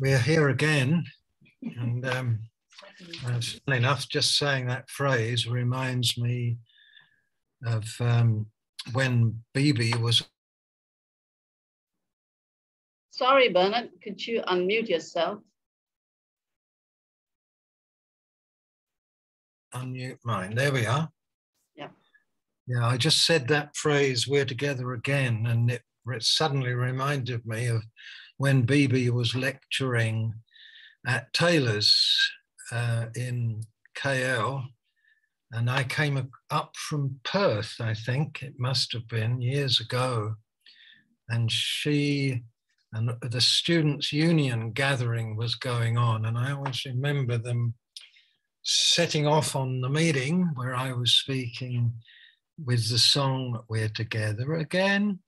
we're here again. And um, funny enough, just saying that phrase reminds me of um, when Bibi was. Sorry, Bernard, could you unmute yourself? Unmute mine. There we are. Yeah. Yeah, I just said that phrase, we're together again, and it, it suddenly reminded me of when Bibi was lecturing at Taylor's uh, in KL, and I came up from Perth, I think it must have been years ago, and she and the students' union gathering was going on, and I always remember them setting off on the meeting where I was speaking with the song We're Together Again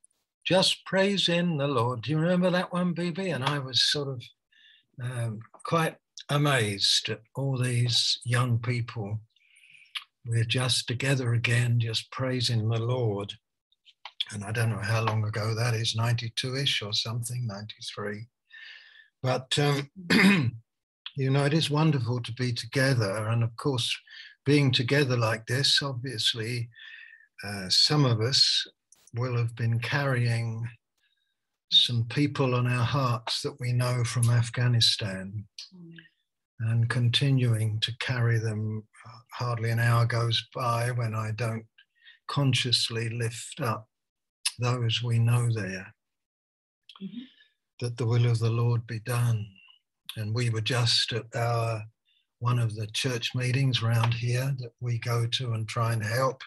just praising the Lord. Do you remember that one, BB? And I was sort of um, quite amazed at all these young people. We're just together again, just praising the Lord. And I don't know how long ago that is, 92 ish or something, 93. But, um, you know, it is wonderful to be together. And of course, being together like this, obviously, uh, some of us will have been carrying some people on our hearts that we know from Afghanistan mm. and continuing to carry them. Hardly an hour goes by when I don't consciously lift up those we know there, mm-hmm. that the will of the Lord be done. And we were just at our one of the church meetings around here that we go to and try and help.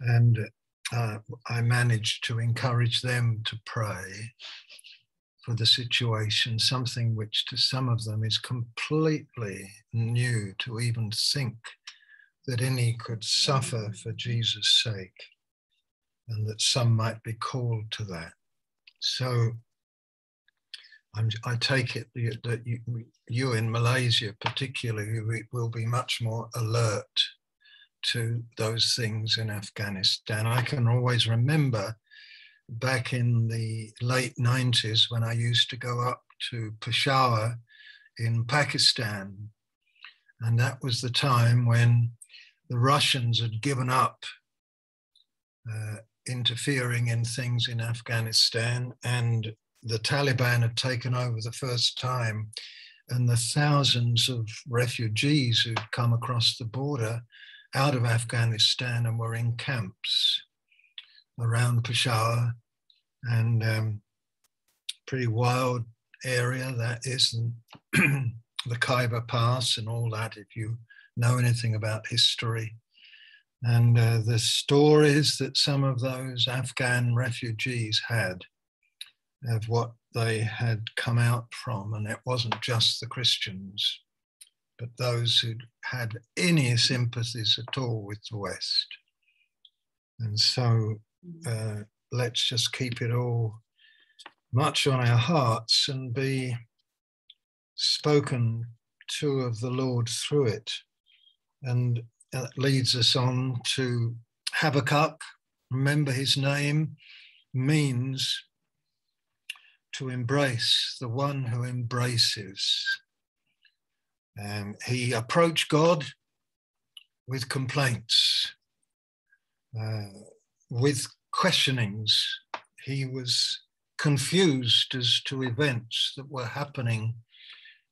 And uh, I managed to encourage them to pray for the situation, something which to some of them is completely new to even think that any could suffer for Jesus' sake, and that some might be called to that. So I'm, i take it that you, you in Malaysia, particularly, will be much more alert to those things in Afghanistan. I can always remember back in the late 90s when I used to go up to Peshawar in Pakistan. And that was the time when the Russians had given up uh, interfering in things in Afghanistan and the Taliban had taken over the first time. And the thousands of refugees who'd come across the border out of Afghanistan and were in camps around Peshawar and um, pretty wild area that is, and the Khyber Pass and all that, if you know anything about history. And uh, the stories that some of those Afghan refugees had of what they had come out from, and it wasn't just the Christians but those who had any sympathies at all with the West. And so uh, let's just keep it all much on our hearts and be spoken to of the Lord through it. And that leads us on to Habakkuk. Remember his name means to embrace, the one who embraces. Um, he approached God with complaints, uh, with questionings. He was confused as to events that were happening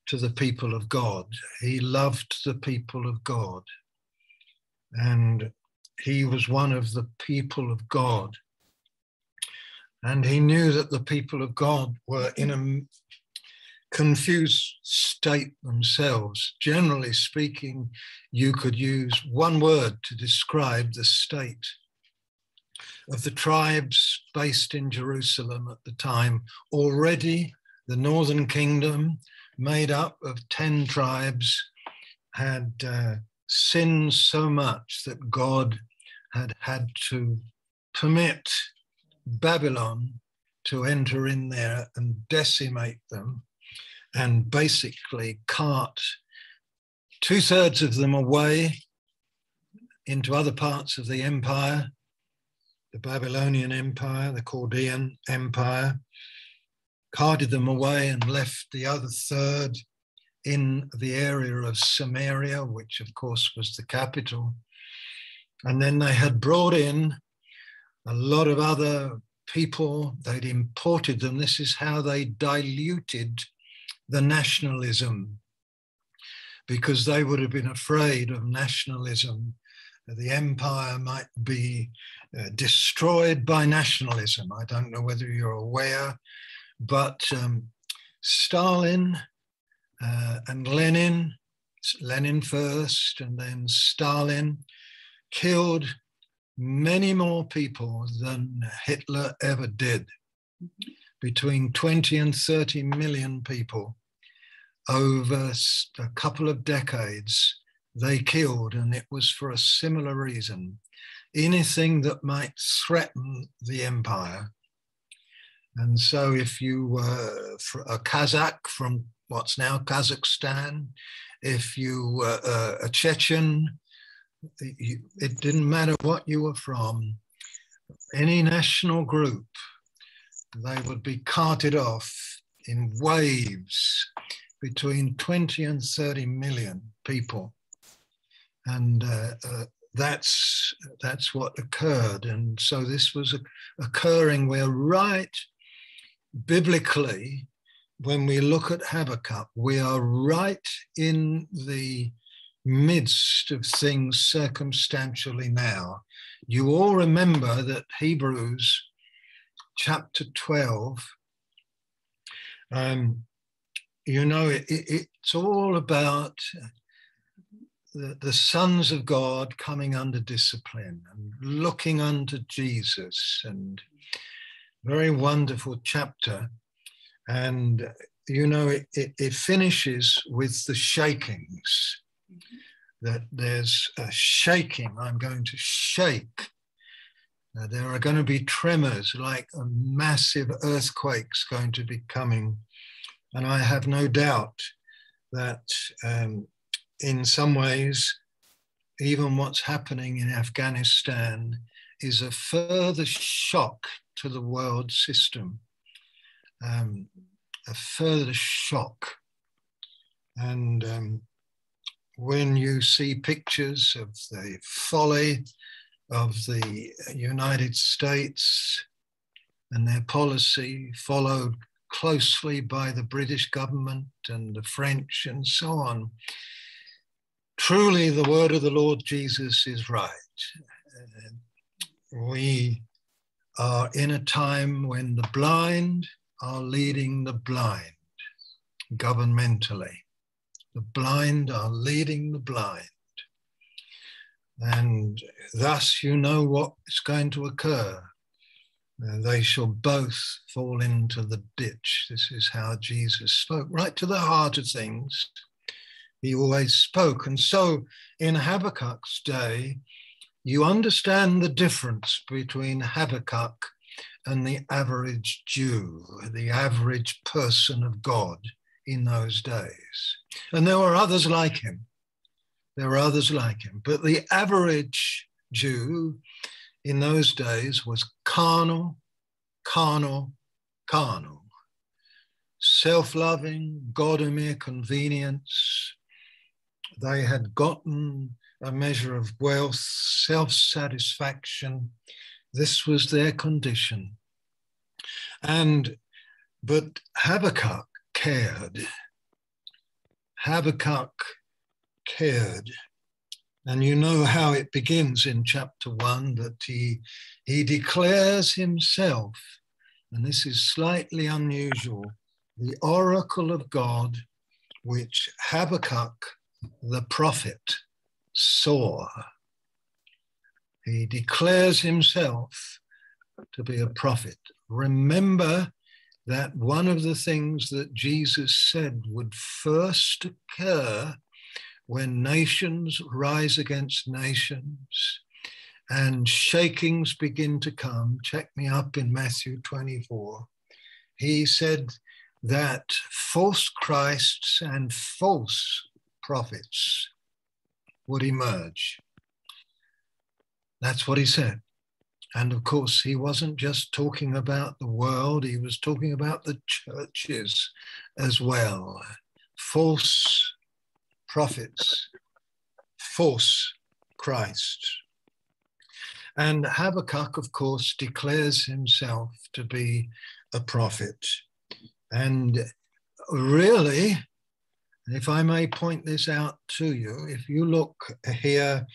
to the people of God. He loved the people of God. And he was one of the people of God. And he knew that the people of God were in a confused state themselves. Generally speaking, you could use one word to describe the state of the tribes based in Jerusalem at the time. Already, the northern kingdom, made up of 10 tribes, had uh, sinned so much that God had had to permit Babylon to enter in there and decimate them and basically cart two thirds of them away into other parts of the empire the Babylonian Empire, the Chaldean Empire, carted them away and left the other third in the area of Samaria, which of course was the capital. And then they had brought in a lot of other people, they'd imported them. This is how they diluted the nationalism because they would have been afraid of nationalism. The empire might be uh, destroyed by nationalism. I don't know whether you're aware, but um, Stalin uh, and Lenin, Lenin first, and then Stalin, killed many more people than Hitler ever did. Between 20 and 30 million people over a couple of decades, they killed, and it was for a similar reason. Anything that might threaten the empire. And so, if you were a Kazakh from what's now Kazakhstan, if you were uh, a Chechen, it didn't matter what you were from, any national group, they would be carted off in waves between 20 and 30 million people. And uh, uh, that's, that's what occurred. And so this was occurring where, right biblically, when we look at Habakkuk, we are right in the midst of things circumstantially now. You all remember that Hebrews chapter 12, um, you know, it, it, it's all about the, the sons of God coming under discipline and looking unto Jesus, and very wonderful chapter. And you know, it, it, it finishes with the shakings that there's a shaking. I'm going to shake. Uh, there are going to be tremors, like massive earthquakes going to be coming. And I have no doubt that um, in some ways, even what's happening in Afghanistan is a further shock to the world system, um, a further shock. And um, when you see pictures of the folly of the United States and their policy, followed closely by the British government and the French and so on. Truly, the word of the Lord Jesus is right. Uh, we are in a time when the blind are leading the blind governmentally. The blind are leading the blind. And thus you know what is going to occur. Uh, they shall both fall into the ditch. This is how Jesus spoke, right to the heart of things. He always spoke. And so in Habakkuk's day, you understand the difference between Habakkuk and the average Jew, the average person of God in those days. And there were others like him. There were others like him. But the average Jew in those days was carnal, carnal, carnal, self loving, God a mere convenience. They had gotten a measure of wealth, self satisfaction. This was their condition. And, but Habakkuk cared. Habakkuk cared. And you know how it begins in chapter one that he, he declares himself, and this is slightly unusual, the oracle of God, which Habakkuk the prophet saw. He declares himself to be a prophet. Remember that one of the things that Jesus said would first occur when nations rise against nations and shakings begin to come. Check me up in Matthew 24. He said that false Christs and false prophets would emerge. That's what he said. And of course, he wasn't just talking about the world, he was talking about the churches as well. False prophets, false Christ. And Habakkuk, of course, declares himself to be a prophet. And really, if I may point this out to you, if you look here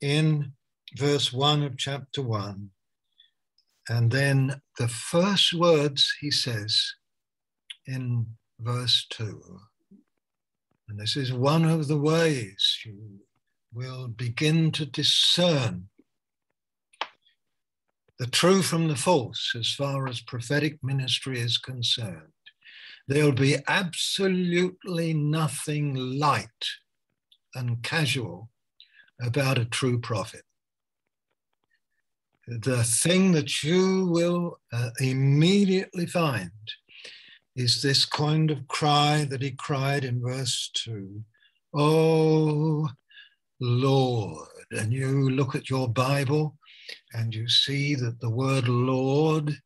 in verse 1 of chapter 1, and then the first words he says in verse 2, and this is one of the ways you will begin to discern the true from the false as far as prophetic ministry is concerned. There'll be absolutely nothing light and casual about a true prophet. The thing that you will uh, immediately find is this kind of cry that he cried in verse 2 Oh Lord. And you look at your Bible and you see that the word Lord,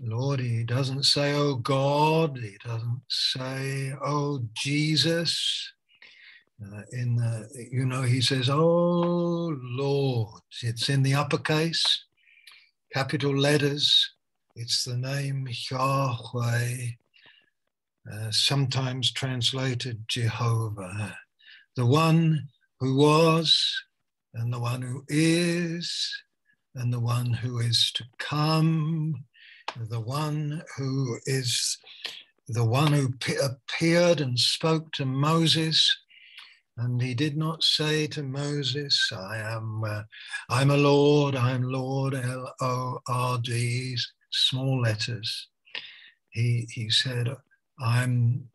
Lord, he doesn't say, oh God, he doesn't say, oh Jesus. Uh, in the, you know, he says, oh Lord. It's in the uppercase, capital letters. It's the name Yahweh, uh, sometimes translated Jehovah, the one who was and the one who is, and the one who is to come, the one who is the one who appeared and spoke to Moses. And he did not say to Moses, I am, uh, I'm a Lord, I'm Lord, L O R D, small letters. He, he said, I'm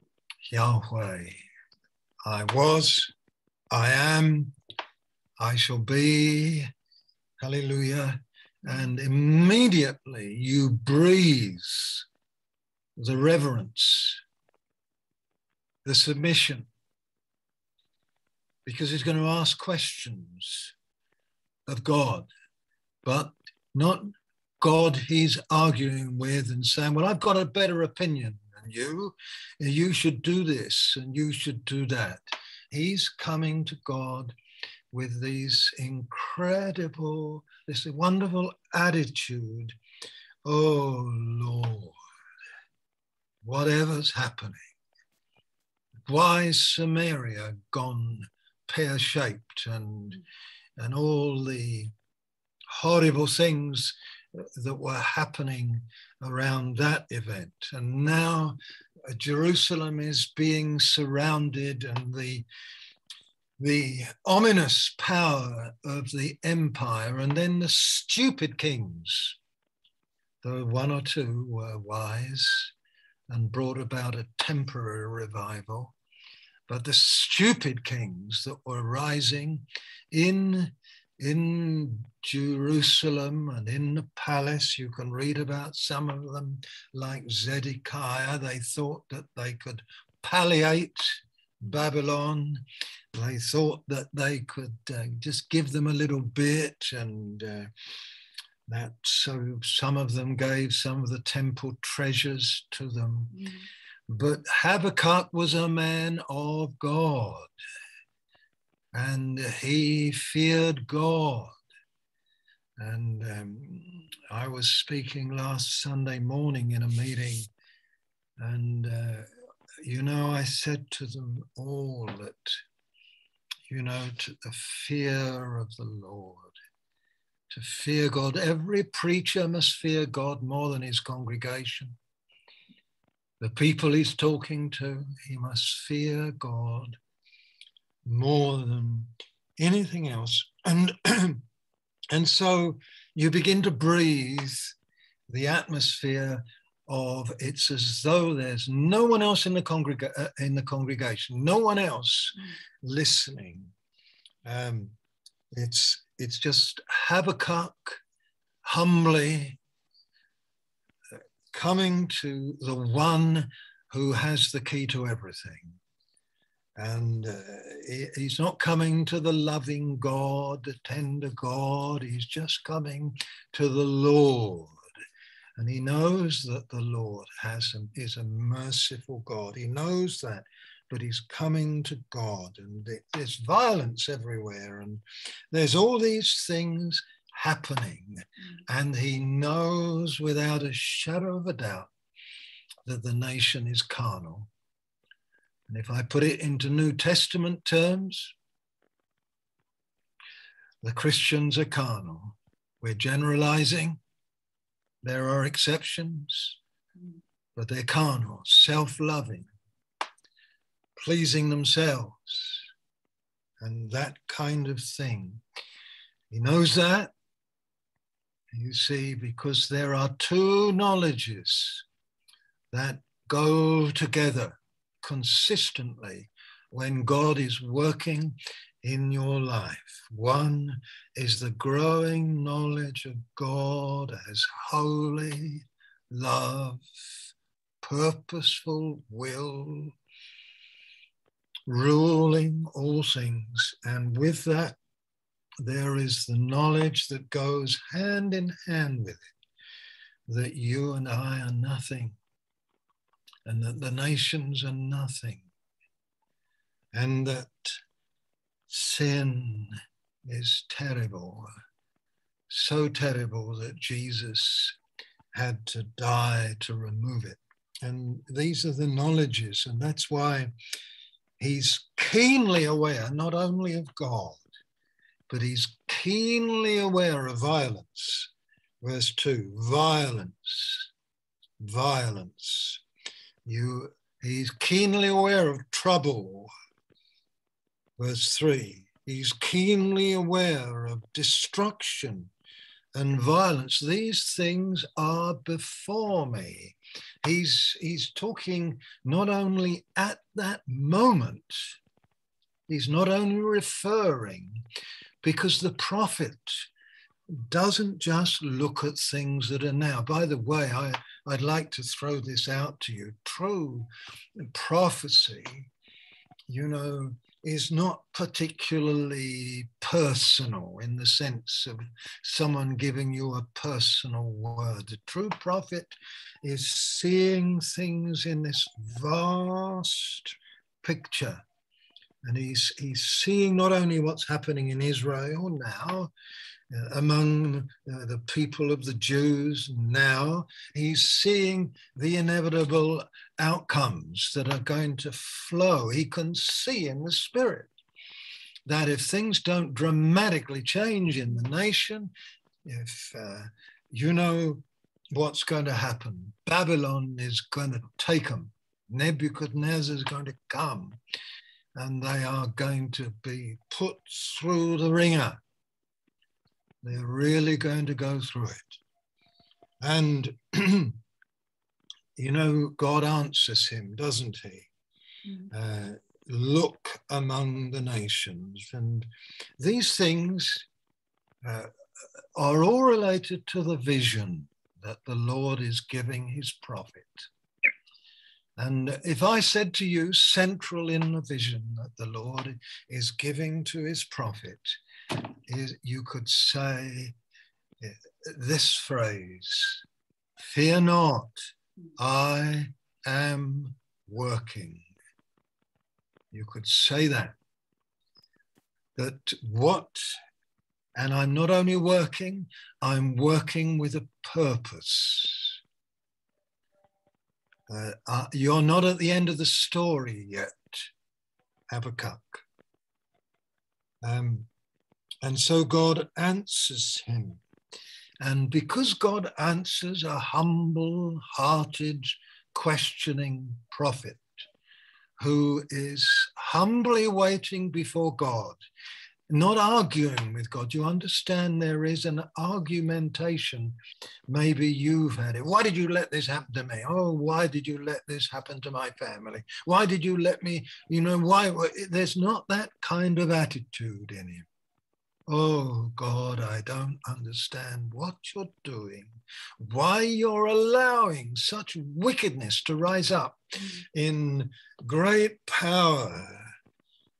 Yahweh. I was, I am, I shall be. Hallelujah. And immediately you breathe the reverence, the submission, because he's going to ask questions of God, but not God he's arguing with and saying, Well, I've got a better opinion than you. You should do this and you should do that. He's coming to God with these incredible, this wonderful attitude. Oh Lord, whatever's happening, why Samaria gone pear shaped and, and all the horrible things that were happening around that event. And now uh, Jerusalem is being surrounded and the the ominous power of the empire, and then the stupid kings, though one or two were wise and brought about a temporary revival. But the stupid kings that were rising in, in Jerusalem and in the palace, you can read about some of them, like Zedekiah, they thought that they could palliate Babylon they thought that they could uh, just give them a little bit and uh, that so some of them gave some of the temple treasures to them. Mm. But Habakkuk was a man of God and he feared God. And um, I was speaking last Sunday morning in a meeting, and uh, you know, I said to them all that you know, to the fear of the Lord, to fear God. Every preacher must fear God more than his congregation. The people he's talking to, he must fear God more than anything else. And, and so you begin to breathe the atmosphere of it's as though there's no one else in the, congrega- uh, in the congregation, no one else mm. listening. Um, it's, it's just Habakkuk humbly uh, coming to the one who has the key to everything. And uh, he, he's not coming to the loving God, the tender God. He's just coming to the Lord. And he knows that the Lord has is a merciful God. He knows that, but he's coming to God. And it, there's violence everywhere. And there's all these things happening. And he knows without a shadow of a doubt that the nation is carnal and if I put it into New Testament terms, the Christians are carnal. We're generalizing. There are exceptions, but they're carnal, self loving, pleasing themselves, and that kind of thing. He knows that. You see, because there are two knowledges that go together consistently when God is working in your life. One is the growing knowledge of God as holy, love, purposeful will, ruling all things. And with that, there is the knowledge that goes hand in hand with it that you and I are nothing and that the nations are nothing, and that sin is terrible, so terrible that Jesus had to die to remove it. And these are the knowledges, and that's why he's keenly aware not only of God, but he's keenly aware of violence. Verse 2 violence, violence. You, he's keenly aware of trouble. Verse 3 He's keenly aware of destruction and violence. These things are before me. He's, he's talking not only at that moment, he's not only referring, because the prophet doesn't just look at things that are now. By the way, I, I'd like to throw this out to you. True prophecy, you know, is not particularly personal in the sense of someone giving you a personal word. The true prophet is seeing things in this vast picture. And he's, he's seeing not only what's happening in Israel now, among uh, the people of the Jews now. He's seeing the inevitable outcomes that are going to flow. He can see in the spirit that if things don't dramatically change in the nation, if uh, you know what's going to happen, Babylon is going to take them. Nebuchadnezzar is going to come and they are going to be put through the wringer they're really going to go through it. And, you know, God answers him, doesn't he? Mm. Uh, look among the nations. And these things uh, are all related to the vision that the Lord is giving his prophet. And if I said to you, central in the vision that the Lord is giving to his prophet, is you could say eh, this phrase Fear not, I am working. You could say that. That what, and I'm not only working, I'm working with a purpose. Uh, uh, you're not at the end of the story yet, Habakkuk. Um, and so God answers him. And because God answers a humble hearted, questioning prophet who is humbly waiting before God, not arguing with God. You understand there is an argumentation. Maybe you've had it. Why did you let this happen to me? Oh, why did you let this happen to my family? Why did you let me, you know, why? There's not that kind of attitude in him. Oh God, I don't understand what you're doing, why you're allowing such wickedness to rise up in great power.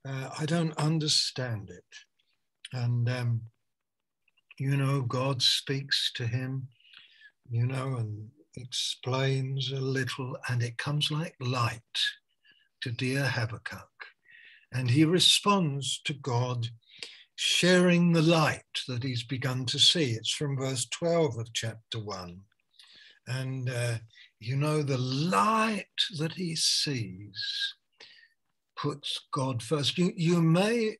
uh, I don't understand it. And, um, you know, God speaks to him, you know, and explains a little, and it comes like light to dear Habakkuk. And he responds to God, sharing the light that he's begun to see. It's from verse 12 of chapter 1. And, uh, you know, the light that he sees puts God first. You, you may,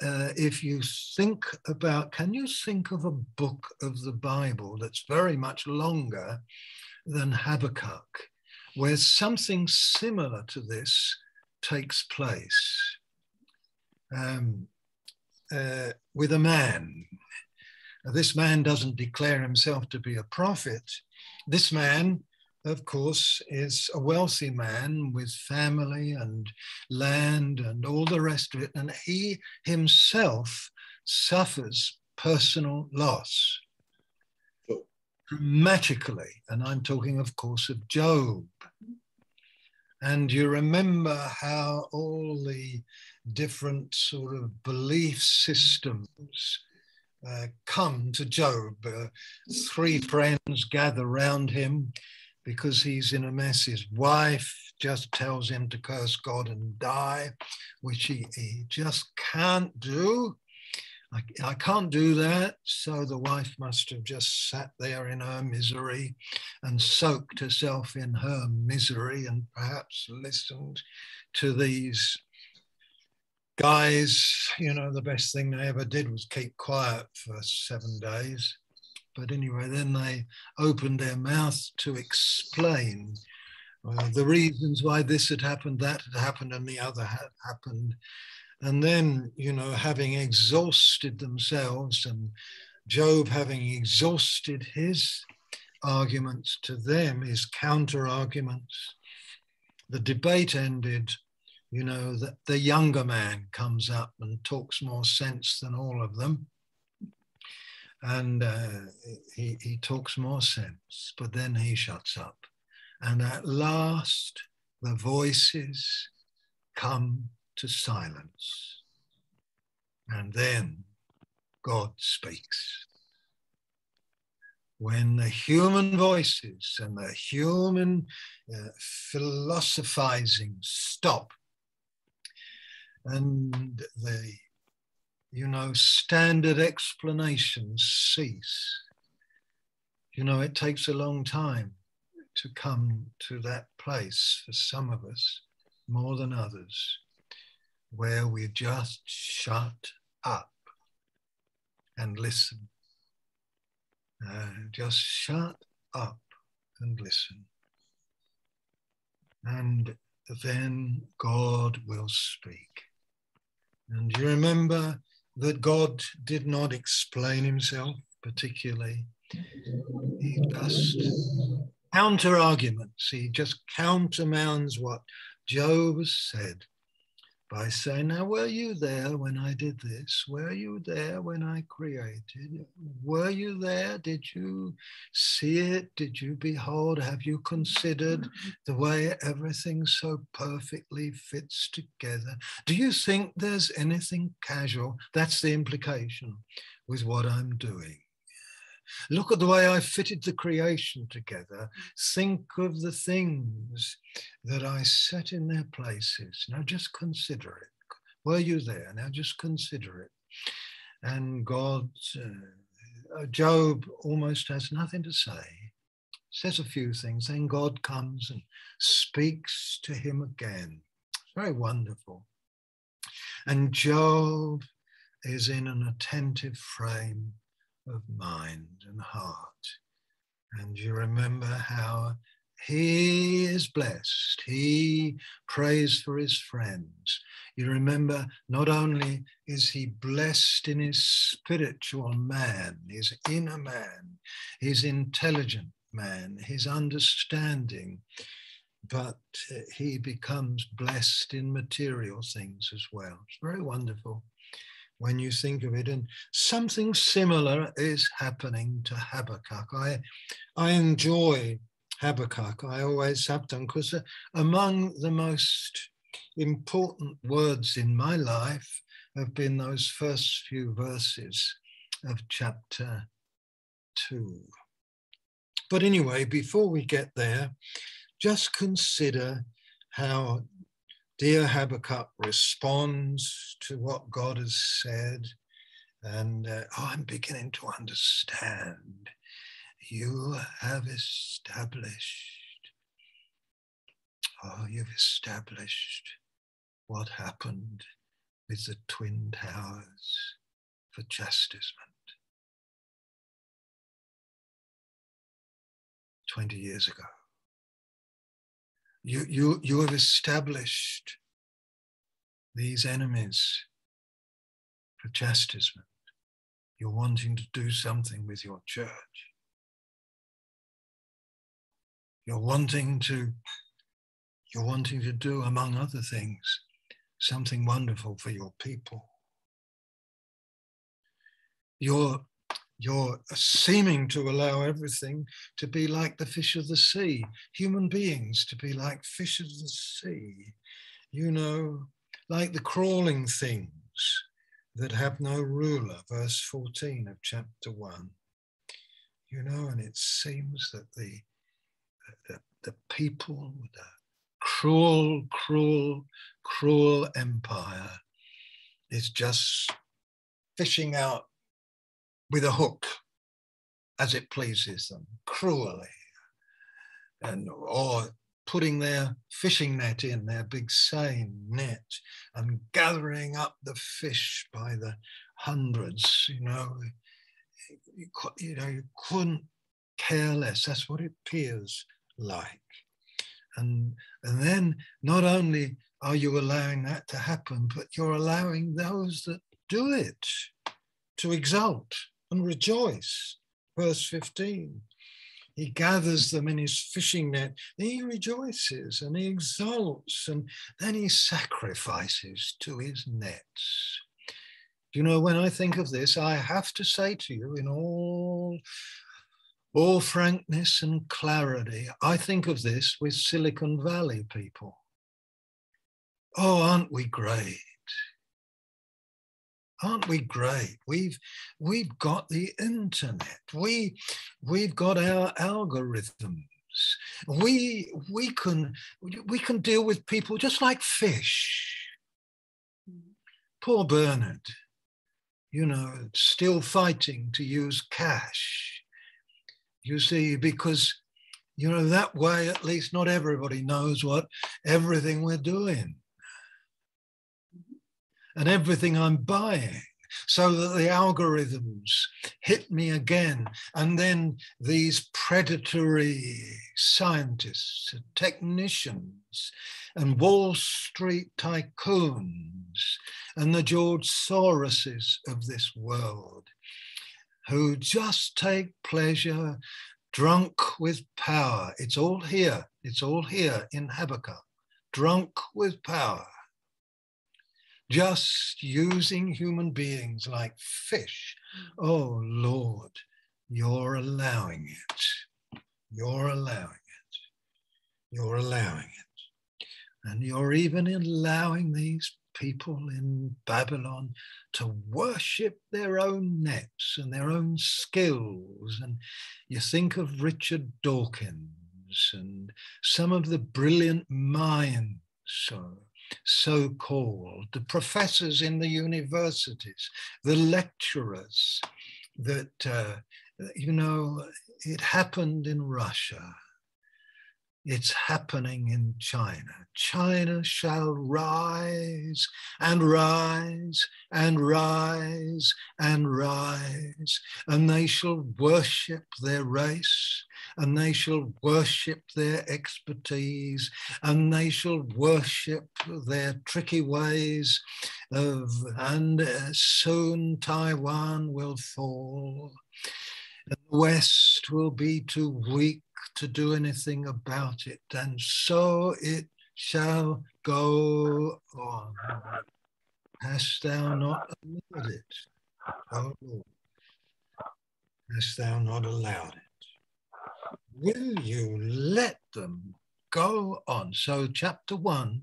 uh, if you think about, can you think of a book of the Bible that's very much longer than Habakkuk, where something similar to this takes place um, uh, with a man. This man doesn't declare himself to be a prophet. This man, of course, is a wealthy man with family and land and all the rest of it. And he himself suffers personal loss dramatically. And I'm talking, of course, of Job. And you remember how all the different sort of belief systems uh, come to Job. Uh, three friends gather round him because he's in a mess. His wife just tells him to curse God and die, which he, he just can't do. I, I can't do that. So the wife must have just sat there in her misery and soaked herself in her misery and perhaps listened to these guys. You know, the best thing they ever did was keep quiet for seven days. But anyway, then they opened their mouth to explain uh, the reasons why this had happened, that had happened, and the other had happened. And then, you know, having exhausted themselves and Job having exhausted his arguments to them, his counter arguments, the debate ended. You know, that the younger man comes up and talks more sense than all of them. And uh, he, he talks more sense, but then he shuts up. And at last, the voices come to silence. And then God speaks. When the human voices and the human uh, philosophizing stop and the, you know, standard explanations cease, you know, it takes a long time to come to that place for some of us more than others where we just shut up and listen. Uh, just shut up and listen. And then God will speak. And you remember that God did not explain himself particularly. He just counter arguments. He just countermands what Job said by saying, Now, were you there when I did this? Were you there when I created? Were you there? Did you see it? Did you behold? Have you considered the way everything so perfectly fits together? Do you think there's anything casual? That's the implication with what I'm doing. Look at the way I fitted the creation together. Think of the things that I set in their places. Now just consider it. Were you there? Now just consider it. And God, uh, Job almost has nothing to say, says a few things. Then God comes and speaks to him again. Very wonderful. And Job is in an attentive frame of mind and heart. And you remember how he is blessed. He prays for his friends. You remember not only is he blessed in his spiritual man, his inner man, his intelligent man, his understanding, but he becomes blessed in material things as well. It's very wonderful when you think of it. And something similar is happening to Habakkuk. I, I enjoy Habakkuk. I always have done because uh, among the most important words in my life have been those first few verses of chapter 2. But anyway, before we get there, just consider how dear Habakkuk responds to what God has said. And uh, oh, I'm beginning to understand. You have established, oh, you've established what happened with the Twin Towers for chastisement. 20 years ago. You, you, you have established these enemies for chastisement. You're wanting to do something with your church. You're wanting to, you're wanting to do, among other things, something wonderful for your people. You're you're seeming to allow everything to be like the fish of the sea, human beings to be like fish of the sea, you know, like the crawling things that have no ruler, verse 14 of chapter 1. You know, and it seems that the, the, the people, with the cruel, cruel, cruel empire is just fishing out with a hook as it pleases them, cruelly, and or putting their fishing net in their big seine net and gathering up the fish by the hundreds. You know, you, you know, you couldn't care less. That's what it appears like. And, and then not only are you allowing that to happen, but you're allowing those that do it to exult and rejoice. Verse 15. He gathers them in his fishing net. He rejoices and he exults and then he sacrifices to his nets. You know, when I think of this, I have to say to you in all, all frankness and clarity, I think of this with Silicon Valley people. Oh, aren't we great? Aren't we great? We've we've got the internet. We we've got our algorithms. We we can we can deal with people just like fish. Poor bernard you know still fighting to use cash. You see because you know that way at least not everybody knows what everything we're doing and everything I'm buying so that the algorithms hit me again. And then these predatory scientists, and technicians, and Wall Street tycoons, and the George Soroses of this world, who just take pleasure drunk with power. It's all here. It's all here in Habakkuk. Drunk with power just using human beings like fish. Mm. Oh Lord, you're allowing it. You're allowing it. You're allowing it. And you're even allowing these people in Babylon to worship their own nets and their own skills. And you think of Richard Dawkins and some of the brilliant minds. So so called, the professors in the universities, the lecturers, that, uh, you know, it happened in Russia it's happening in China. China shall rise and rise and rise and rise, and they shall worship their race, and they shall worship their expertise, and they shall worship their tricky ways of, and uh, soon Taiwan will fall. And the West will be too weak to do anything about it. And so it shall go on. Hast thou not allowed it? Oh Lord, hast thou not allowed it? Will you let them go on? So, chapter one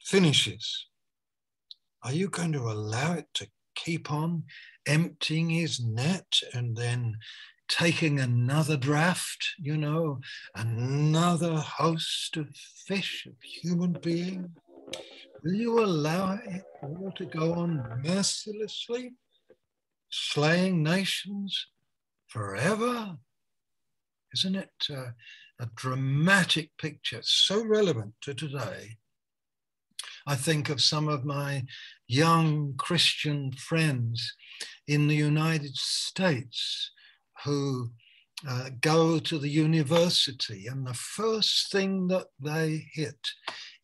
finishes, are you going to allow it to keep on emptying his net and then taking another draft, you know, another host of fish, of human being? Will you allow it all to go on mercilessly, slaying nations forever? Isn't it uh, a dramatic picture, so relevant to today? I think of some of my young Christian friends in the United States who uh, go to the university, and the first thing that they hit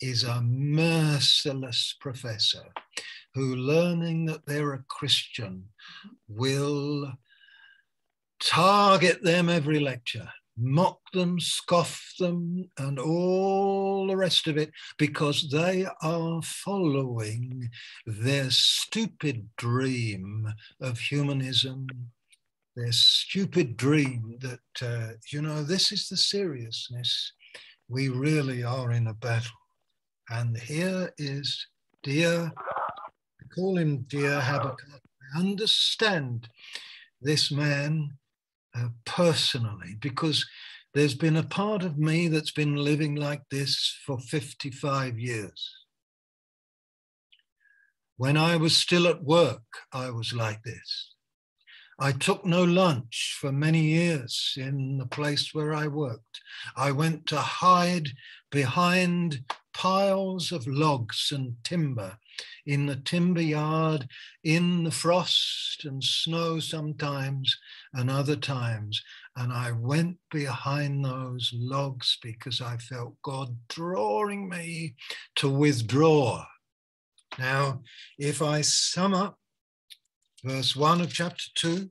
is a merciless professor who, learning that they're a Christian, will target them every lecture, mock them, scoff them, and all the rest of it because they are following their stupid dream of humanism their stupid dream that, uh, you know, this is the seriousness. We really are in a battle. And here is dear, call him dear Habakkuk. I understand this man uh, personally because there's been a part of me that's been living like this for 55 years. When I was still at work, I was like this. I took no lunch for many years in the place where I worked. I went to hide behind piles of logs and timber in the timber yard, in the frost and snow sometimes, and other times. And I went behind those logs because I felt God drawing me to withdraw. Now, if I sum up verse 1 of chapter 2,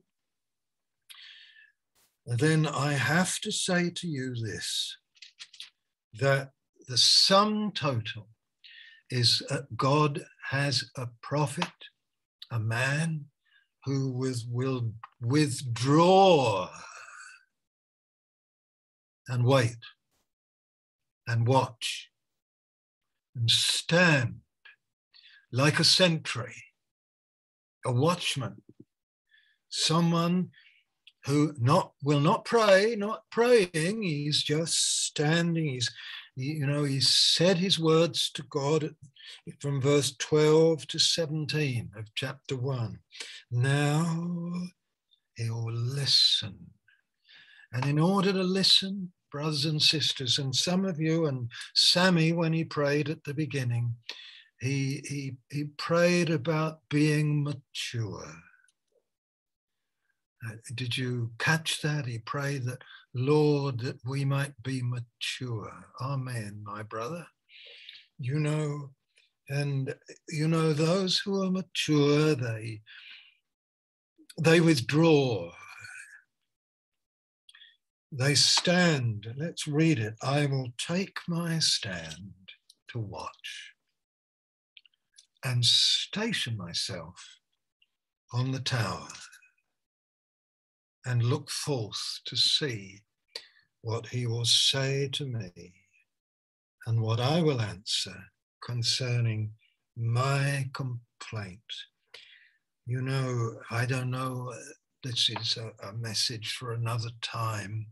then I have to say to you this that the sum total is that God has a prophet, a man who will withdraw and wait and watch and stand like a sentry a watchman, someone who not will not pray, not praying. He's just standing. He's, you know, he said his words to God from verse 12 to 17 of chapter 1. Now he'll listen. And in order to listen, brothers and sisters, and some of you, and Sammy, when he prayed at the beginning, he, he, he prayed about being mature. Uh, did you catch that? He prayed that, Lord, that we might be mature. Amen, my brother. You know, and you know, those who are mature, they they withdraw. They stand. Let's read it. I will take my stand to watch and station myself on the tower and look forth to see what he will say to me and what I will answer concerning my complaint. You know, I don't know, this is a, a message for another time,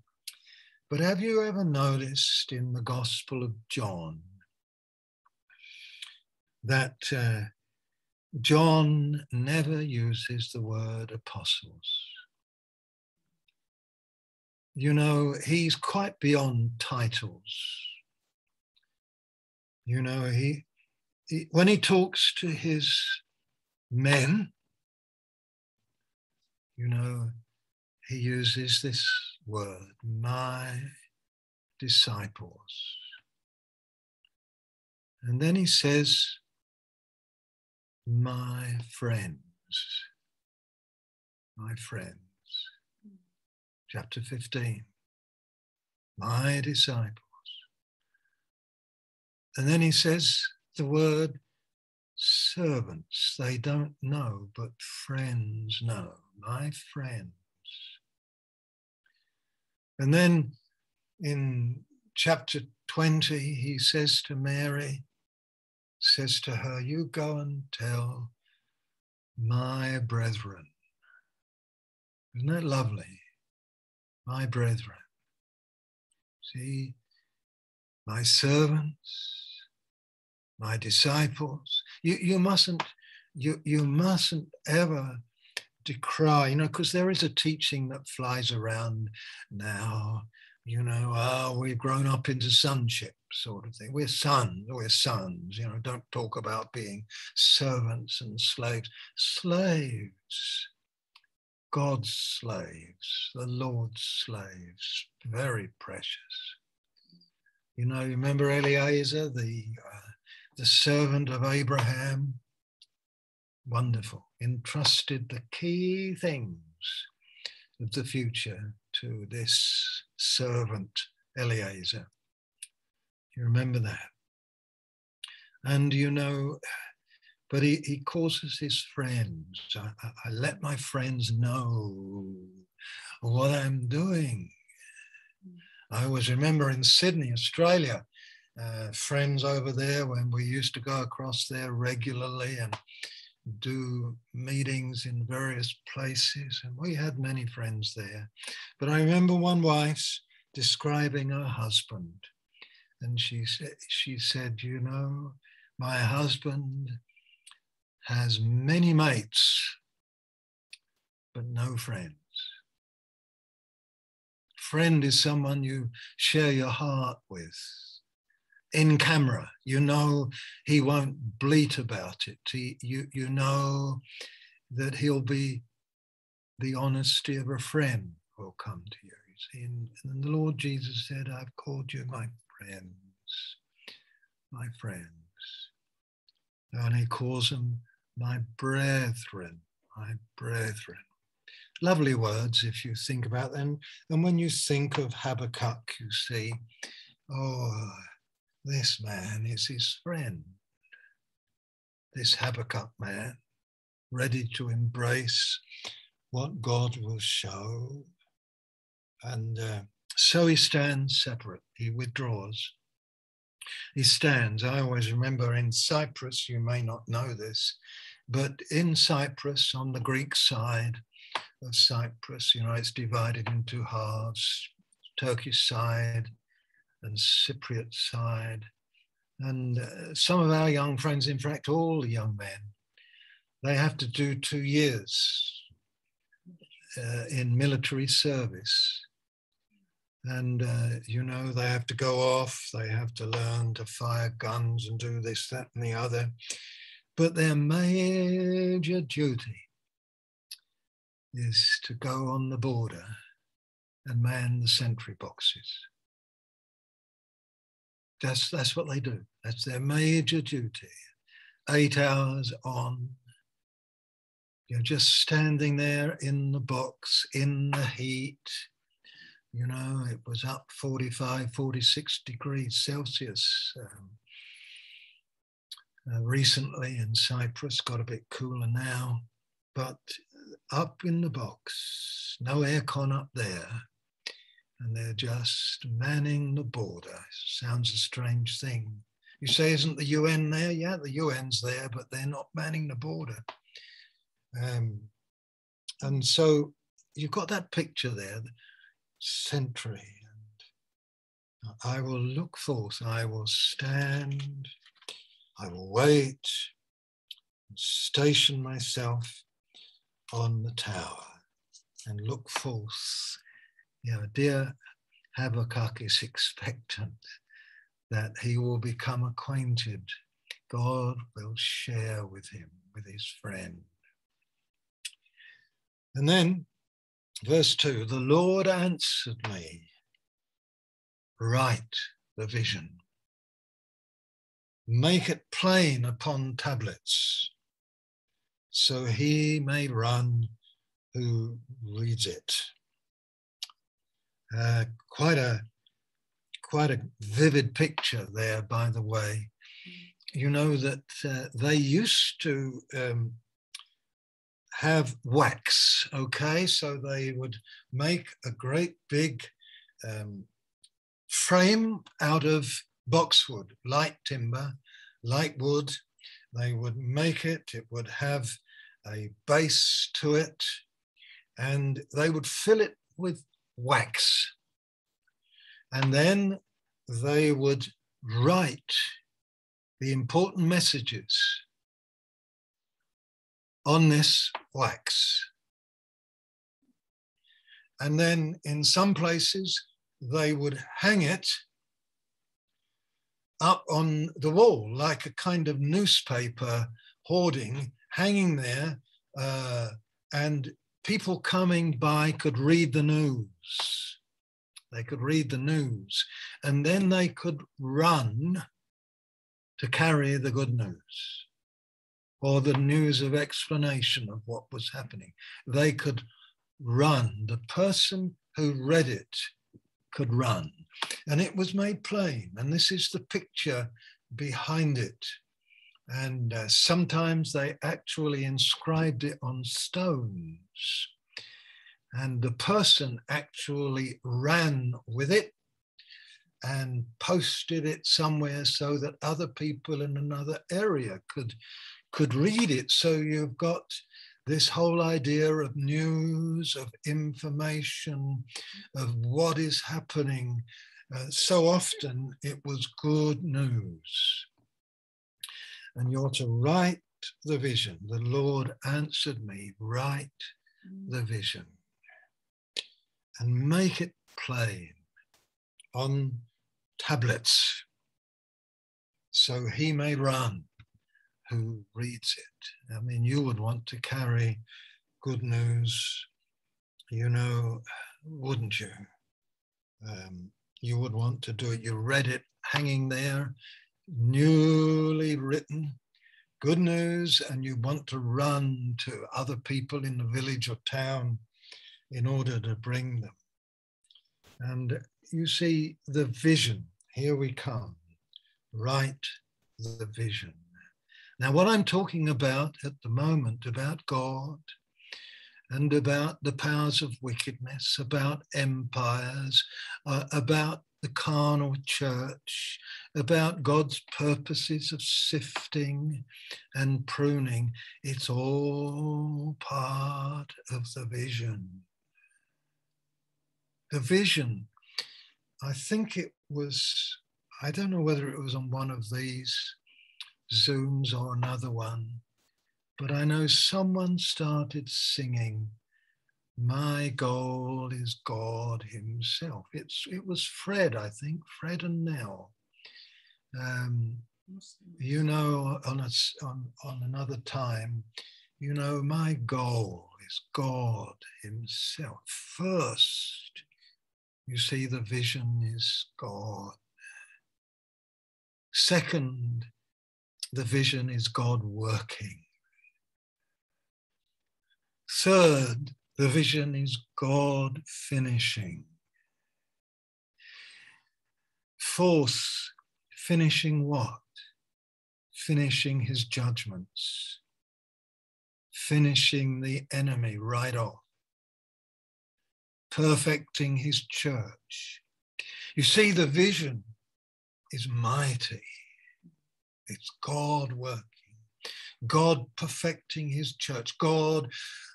but have you ever noticed in the Gospel of John that uh, John never uses the word apostles. You know, he's quite beyond titles. You know, he, he when he talks to his men, you know, he uses this word, my disciples. And then he says, my friends. My friends. Chapter 15. My disciples. And then he says the word servants. They don't know, but friends know. My friends. And then in chapter 20, he says to Mary, says to her, You go and tell my brethren. Isn't that lovely? My brethren. See, my servants, my disciples. You, you mustn't, you, you mustn't ever decry, you know, because there is a teaching that flies around now, you know, oh, we've grown up into sonship sort of thing. We're sons, we're sons, you know, don't talk about being servants and slaves. Slaves, God's slaves, the Lord's slaves, very precious. You know, remember Eliezer, the, uh, the servant of Abraham? Wonderful. Entrusted the key things of the future to this servant, Eliezer. You remember that? And you know, but he, he causes his friends. I, I, I let my friends know what I'm doing. I always remember in Sydney, Australia, uh, friends over there when we used to go across there regularly and do meetings in various places. And we had many friends there. But I remember one wife describing her husband and she said, she said, you know, my husband has many mates, but no friends. Friend is someone you share your heart with. In camera, you know he won't bleat about it. He, you, you know that he'll be the honesty of a friend will come to you. And the Lord Jesus said, I've called you my friends, my friends. And he calls them my brethren, my brethren. Lovely words if you think about them. And when you think of Habakkuk, you see, oh, this man is his friend. This Habakkuk man, ready to embrace what God will show. And uh, so he stands separate, he withdraws. He stands. I always remember in Cyprus, you may not know this, but in Cyprus, on the Greek side of Cyprus, you know, it's divided into halves Turkish side and Cypriot side. And uh, some of our young friends, in fact, all the young men, they have to do two years uh, in military service and uh, you know they have to go off they have to learn to fire guns and do this that and the other. But their major duty is to go on the border and man the sentry boxes. That's that's what they do. That's their major duty. Eight hours on you're just standing there in the box in the heat you know, it was up 45, 46 degrees Celsius. Um, uh, recently in Cyprus, got a bit cooler now, but up in the box, no aircon up there, and they're just manning the border. Sounds a strange thing. You say, isn't the UN there? Yeah, the UN's there, but they're not manning the border. Um, and so you've got that picture there sentry. And I will look forth, I will stand, I will wait, and station myself on the tower and look forth. You know, dear Habakkuk is expectant that he will become acquainted. God will share with him, with his friend. And then Verse 2 The Lord answered me, Write the vision, make it plain upon tablets, so he may run who reads it. Uh, quite a quite a vivid picture there, by the way. You know that uh, they used to um, have wax, okay? So they would make a great big um, frame out of boxwood, light timber, light wood. They would make it, it would have a base to it, and they would fill it with wax. And then they would write the important messages on this wax. And then in some places, they would hang it up on the wall like a kind of newspaper hoarding hanging there. Uh, and people coming by could read the news. They could read the news. And then they could run to carry the good news or the news of explanation of what was happening. They could run. The person who read it could run. And it was made plain. And this is the picture behind it. And uh, sometimes they actually inscribed it on stones. And the person actually ran with it and posted it somewhere so that other people in another area could could read it. So you've got this whole idea of news, of information, of what is happening. Uh, so often it was good news. And you're to write the vision. The Lord answered me, write the vision and make it plain on tablets so he may run who reads it. I mean, you would want to carry good news, you know, wouldn't you? Um, you would want to do it. You read it hanging there, newly written, good news, and you want to run to other people in the village or town in order to bring them. And you see the vision. Here we come. Write the vision. Now, what I'm talking about at the moment, about God and about the powers of wickedness, about empires, uh, about the carnal church, about God's purposes of sifting and pruning, it's all part of the vision. The vision, I think it was, I don't know whether it was on one of these Zooms or another one. But I know someone started singing, My goal is God Himself. It's, it was Fred, I think, Fred and Nell. Um, you know, on, a, on, on another time, you know, my goal is God Himself. First, you see, the vision is God. Second, the vision is God working. Third, the vision is God finishing. Fourth, finishing what? Finishing his judgments, finishing the enemy right off, perfecting his church. You see, the vision is mighty. It's God working, God perfecting his church, God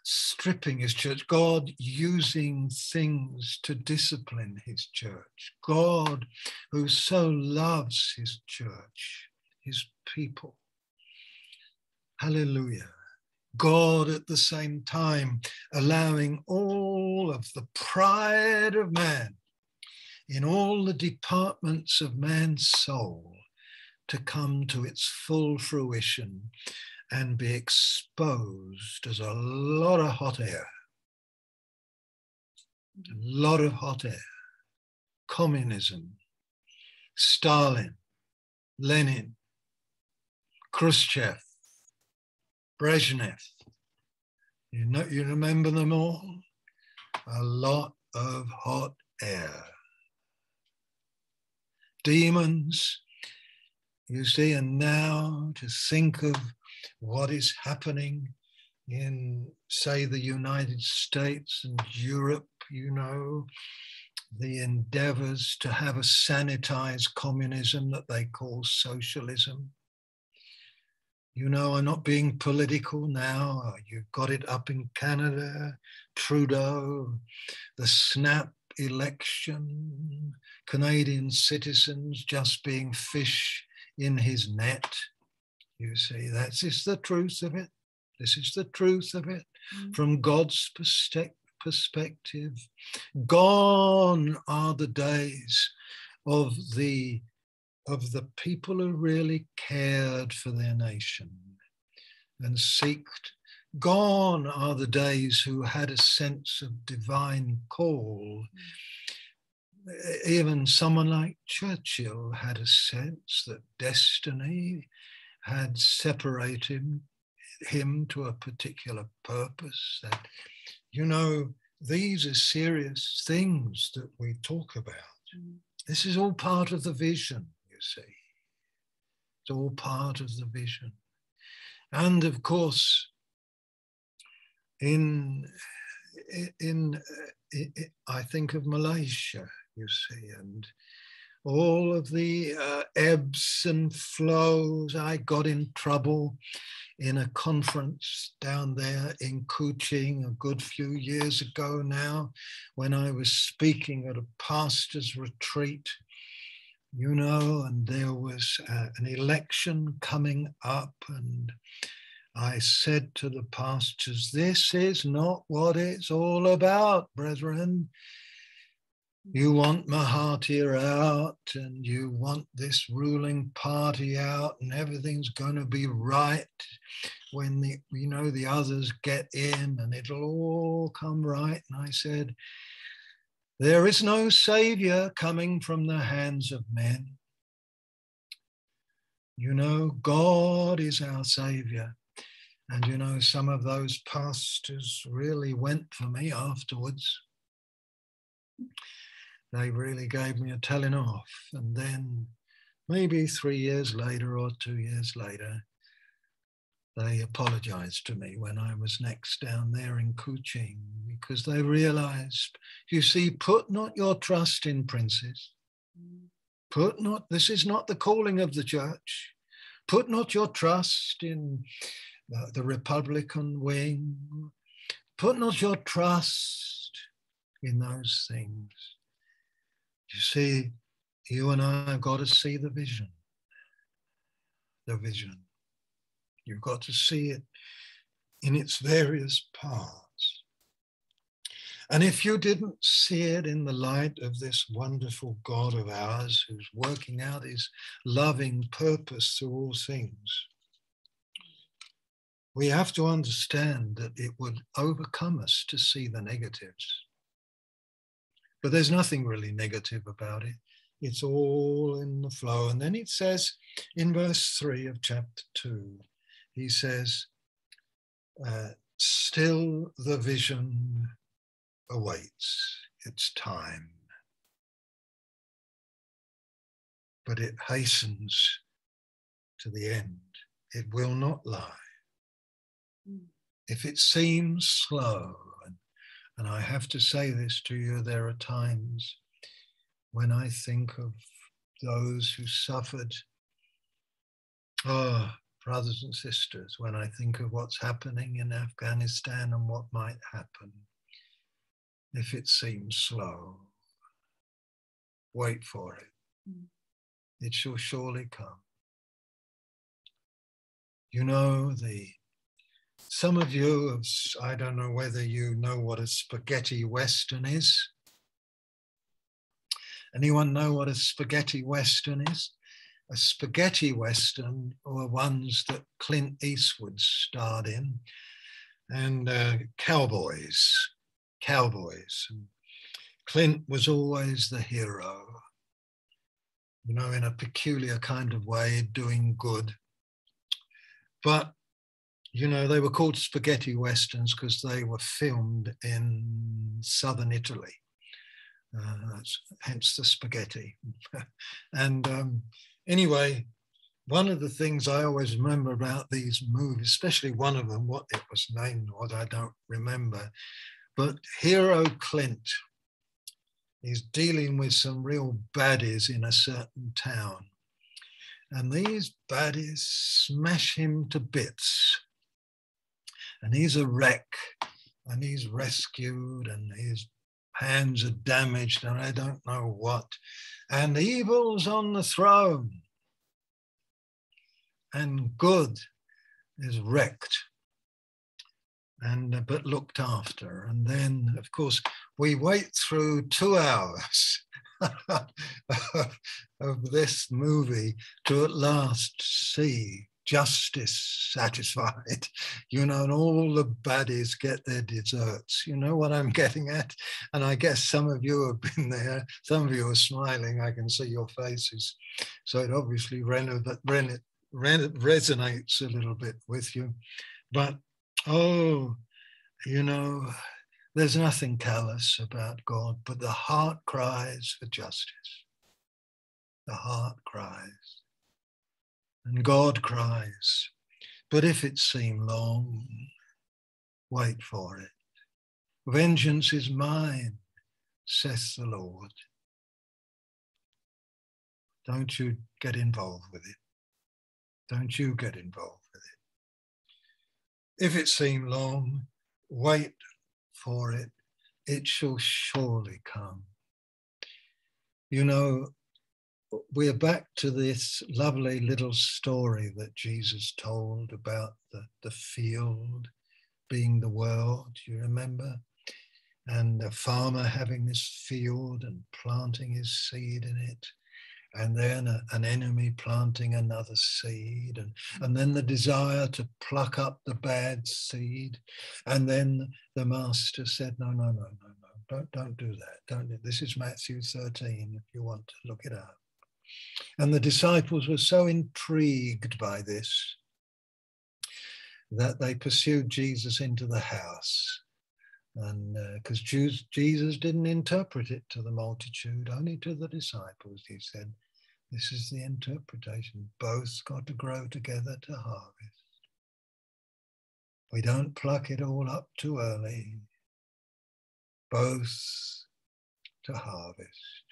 stripping his church, God using things to discipline his church, God who so loves his church, his people. Hallelujah. God at the same time allowing all of the pride of man in all the departments of man's soul to come to its full fruition and be exposed as a lot of hot air. A lot of hot air. Communism, Stalin, Lenin, Khrushchev, Brezhnev. You know, you remember them all? A lot of hot air. Demons, you see, and now to think of what is happening in, say, the United States and Europe, you know, the endeavors to have a sanitized communism that they call socialism. You know, I'm not being political now. You've got it up in Canada, Trudeau, the snap election, Canadian citizens just being fish in his net. You see, that's is the truth of it. This is the truth of it mm. from God's perspective. Gone are the days of the of the people who really cared for their nation and seeked. Gone are the days who had a sense of divine call. Even someone like Churchill had a sense that destiny had separated him to a particular purpose. That, you know, these are serious things that we talk about. Mm. This is all part of the vision you see. It's all part of the vision. And of course, in, in, I think of Malaysia, you see, and all of the uh, ebbs and flows. I got in trouble in a conference down there in Kuching a good few years ago now when I was speaking at a pastor's retreat you know, and there was uh, an election coming up, and I said to the pastors, This is not what it's all about, brethren. You want Mahathir out, and you want this ruling party out, and everything's going to be right when the you know the others get in, and it'll all come right. And I said, there is no Savior coming from the hands of men. You know, God is our Savior. And you know, some of those pastors really went for me afterwards. They really gave me a telling off. And then maybe three years later or two years later, they apologized to me when I was next down there in Kuching because they realized, you see, put not your trust in princes. Put not, this is not the calling of the church. Put not your trust in uh, the Republican wing. Put not your trust in those things. You see, you and I have got to see the vision. The vision. You've got to see it in its various parts. And if you didn't see it in the light of this wonderful God of ours who's working out his loving purpose through all things, we have to understand that it would overcome us to see the negatives. But there's nothing really negative about it. It's all in the flow. And then it says in verse 3 of chapter 2 he says, uh, still the vision awaits its time, but it hastens to the end. It will not lie. Mm. If it seems slow, and, I have to say this to you, there are times when I think of those who suffered. Oh, brothers and sisters, when I think of what's happening in Afghanistan and what might happen, if it seems slow, wait for it. Mm. It shall surely come. You know, the some of you, I don't know whether you know what a spaghetti western is. Anyone know what a spaghetti western is? a spaghetti western were ones that Clint Eastwood starred in, and uh, cowboys, cowboys. And Clint was always the hero, you know, in a peculiar kind of way, doing good. But, you know, they were called spaghetti westerns because they were filmed in southern Italy. Uh, hence the spaghetti. and um, anyway, one of the things I always remember about these movies, especially one of them, what it was named, what I don't remember, but Hero Clint is dealing with some real baddies in a certain town. And these baddies smash him to bits. And he's a wreck and he's rescued and his hands are damaged and I don't know what. And evil's on the throne and good is wrecked and uh, but looked after and then of course we wait through two hours of this movie to at last see justice satisfied, you know, and all the baddies get their desserts. You know what I'm getting at? And I guess some of you have been there, some of you are smiling, I can see your faces. So it obviously resonates a little bit with you. But oh, you know, there's nothing callous about God, but the heart cries for justice. The heart cries. And God cries. But if it seem long, wait for it. Vengeance is mine, saith the Lord. Don't you get involved with it. Don't you get involved with it. If it seem long, wait for it, it shall surely come. You know, we're back to this lovely little story that Jesus told about the, the field being the world, you remember? And a farmer having this field and planting his seed in it and then a, an enemy planting another seed, and, and then the desire to pluck up the bad seed. And then the master said, No, no, no, no, no, don't, don't do that. Don't this is Matthew 13, if you want to look it up. And the disciples were so intrigued by this that they pursued Jesus into the house. And because uh, Jesus didn't interpret it to the multitude, only to the disciples, he said, This is the interpretation. Both got to grow together to harvest. We don't pluck it all up too early. Both to harvest.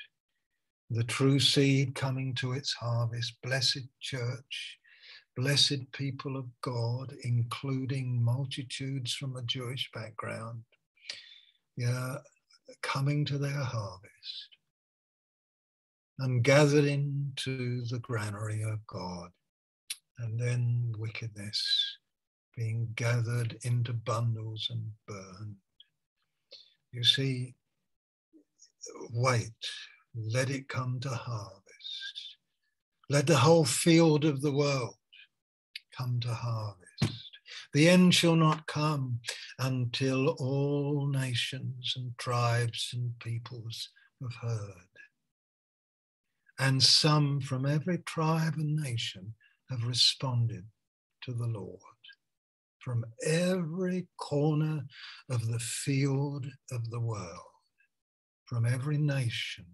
The true seed coming to its harvest. Blessed church, blessed people of God, including multitudes from a Jewish background yeah, coming to their harvest and gathered into the granary of God, and then wickedness being gathered into bundles and burned. You see, wait, let it come to harvest. Let the whole field of the world come to harvest. The end shall not come until all nations and tribes and peoples have heard. And some from every tribe and nation have responded to the Lord. From every corner of the field of the world, from every nation,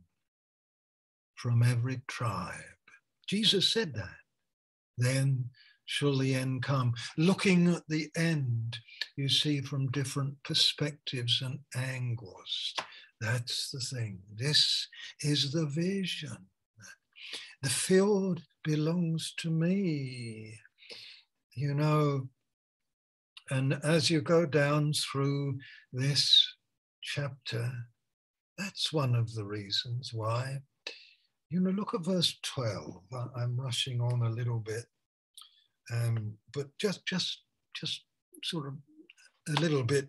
from every tribe. Jesus said that. Then shall the end come. Looking at the end, you see from different perspectives and angles. That's the thing. This is the vision. The field belongs to me. You know, and as you go down through this chapter, that's one of the reasons why. You know, look at verse 12. I'm rushing on a little bit. Um, but just, just, just sort of a little bit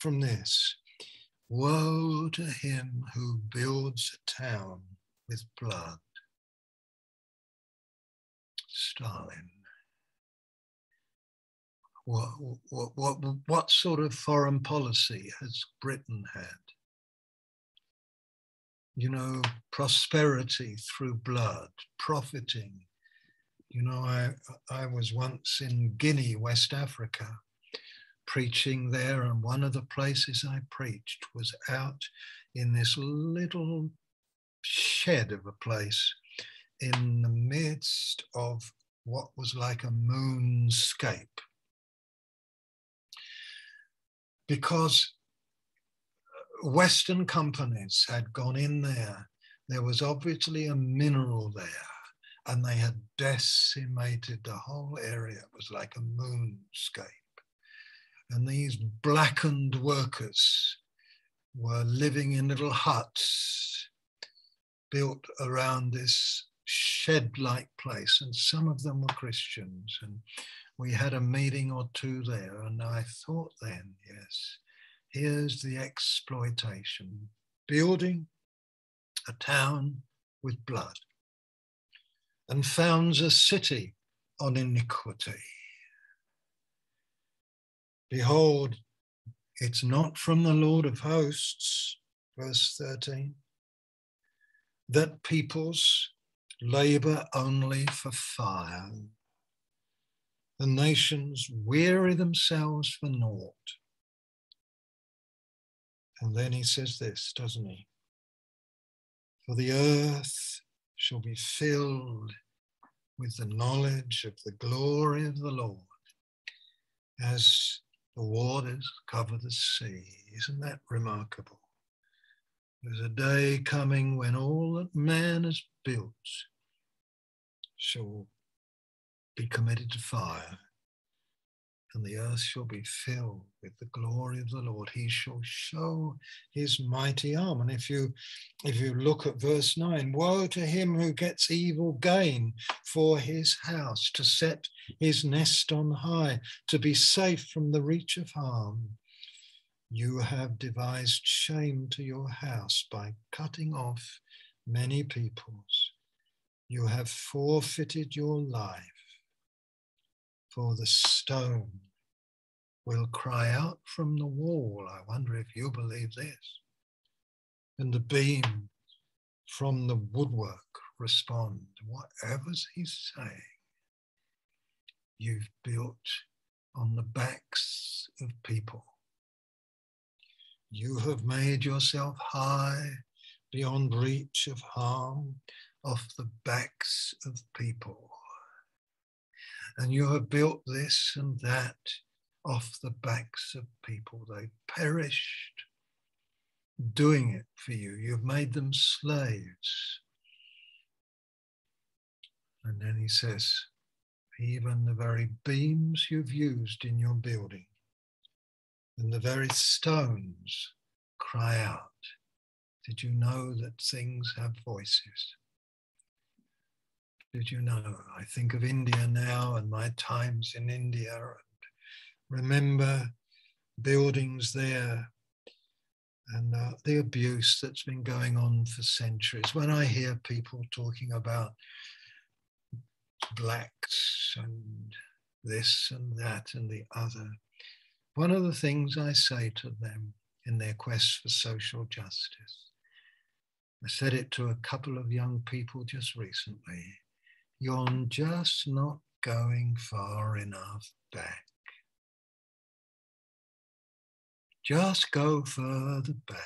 from this. Woe to him who builds a town with blood. Stalin. What, what, what, what sort of foreign policy has Britain had? You know, prosperity through blood, profiting you know, I, I was once in Guinea, West Africa, preaching there, and one of the places I preached was out in this little shed of a place in the midst of what was like a moonscape. Because Western companies had gone in there. There was obviously a mineral there and they had decimated the whole area. It was like a moonscape. And these blackened workers were living in little huts built around this shed like place. And some of them were Christians. And we had a meeting or two there. And I thought then, yes, here's the exploitation building a town with blood and founds a city on iniquity. Behold, it's not from the Lord of hosts, verse 13, that peoples labor only for fire. The nations weary themselves for naught. And then he says this, doesn't he? For the earth shall be filled with the knowledge of the glory of the Lord as the waters cover the sea. Isn't that remarkable? There's a day coming when all that man has built shall be committed to fire and the earth shall be filled with the glory of the Lord. He shall show his mighty arm. And if you if you look at verse 9, woe to him who gets evil gain for his house, to set his nest on high, to be safe from the reach of harm. You have devised shame to your house by cutting off many peoples. You have forfeited your life for the stone will cry out from the wall. I wonder if you believe this. And the beams from the woodwork respond. Whatever's he saying, you've built on the backs of people. You have made yourself high beyond reach of harm off the backs of people and you have built this and that off the backs of people. They perished doing it for you. You've made them slaves. And then he says, even the very beams you've used in your building and the very stones cry out. Did you know that things have voices? Did you know? I think of India now and my times in India and remember buildings there and uh, the abuse that's been going on for centuries. When I hear people talking about blacks and this and that and the other, one of the things I say to them in their quest for social justice, I said it to a couple of young people just recently you're just not going far enough back. Just go further back.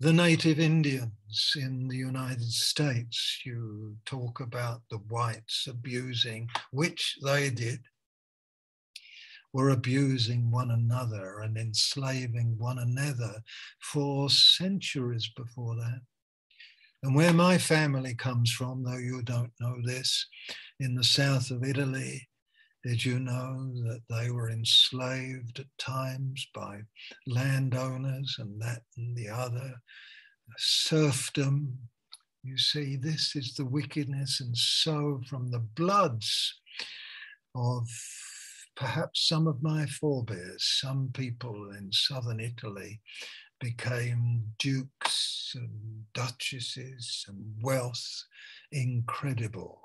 The native Indians in the United States, you talk about the whites abusing, which they did, were abusing one another and enslaving one another for centuries before that. And where my family comes from, though you don't know this, in the south of Italy, did you know that they were enslaved at times by landowners and that and the other? Serfdom. You see, this is the wickedness. And so, from the bloods of perhaps some of my forebears, some people in southern Italy became dukes and duchesses and wealth incredible.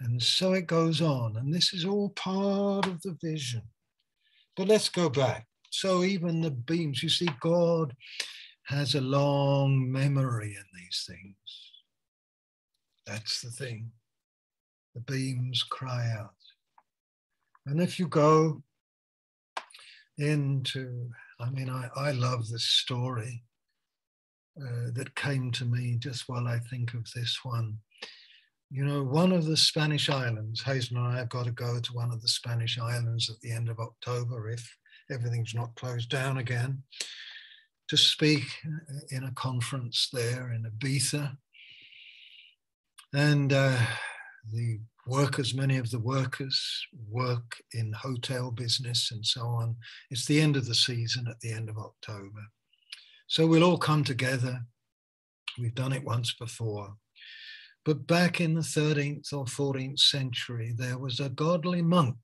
And so it goes on. And this is all part of the vision. But let's go back. So even the beams, you see, God has a long memory in these things. That's the thing. The beams cry out. And if you go into I mean, I, I love this story uh, that came to me just while I think of this one. You know, one of the Spanish islands, Hazel and I have got to go to one of the Spanish islands at the end of October if everything's not closed down again, to speak in a conference there in Ibiza. And uh, the workers, many of the workers work in hotel business and so on. It's the end of the season at the end of October. So we'll all come together. We've done it once before. But back in the 13th or 14th century, there was a godly monk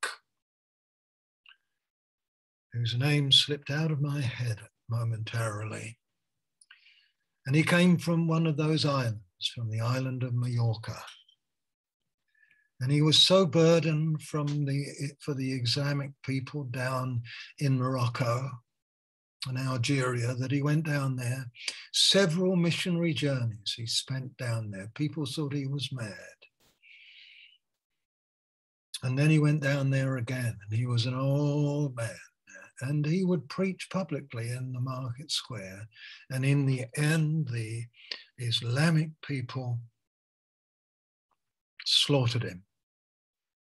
whose name slipped out of my head momentarily. And he came from one of those islands, from the island of Mallorca. And he was so burdened from the, for the Islamic people down in Morocco and Algeria that he went down there. Several missionary journeys he spent down there. People thought he was mad. And then he went down there again, and he was an old man and he would preach publicly in the market square. And in the end, the Islamic people slaughtered him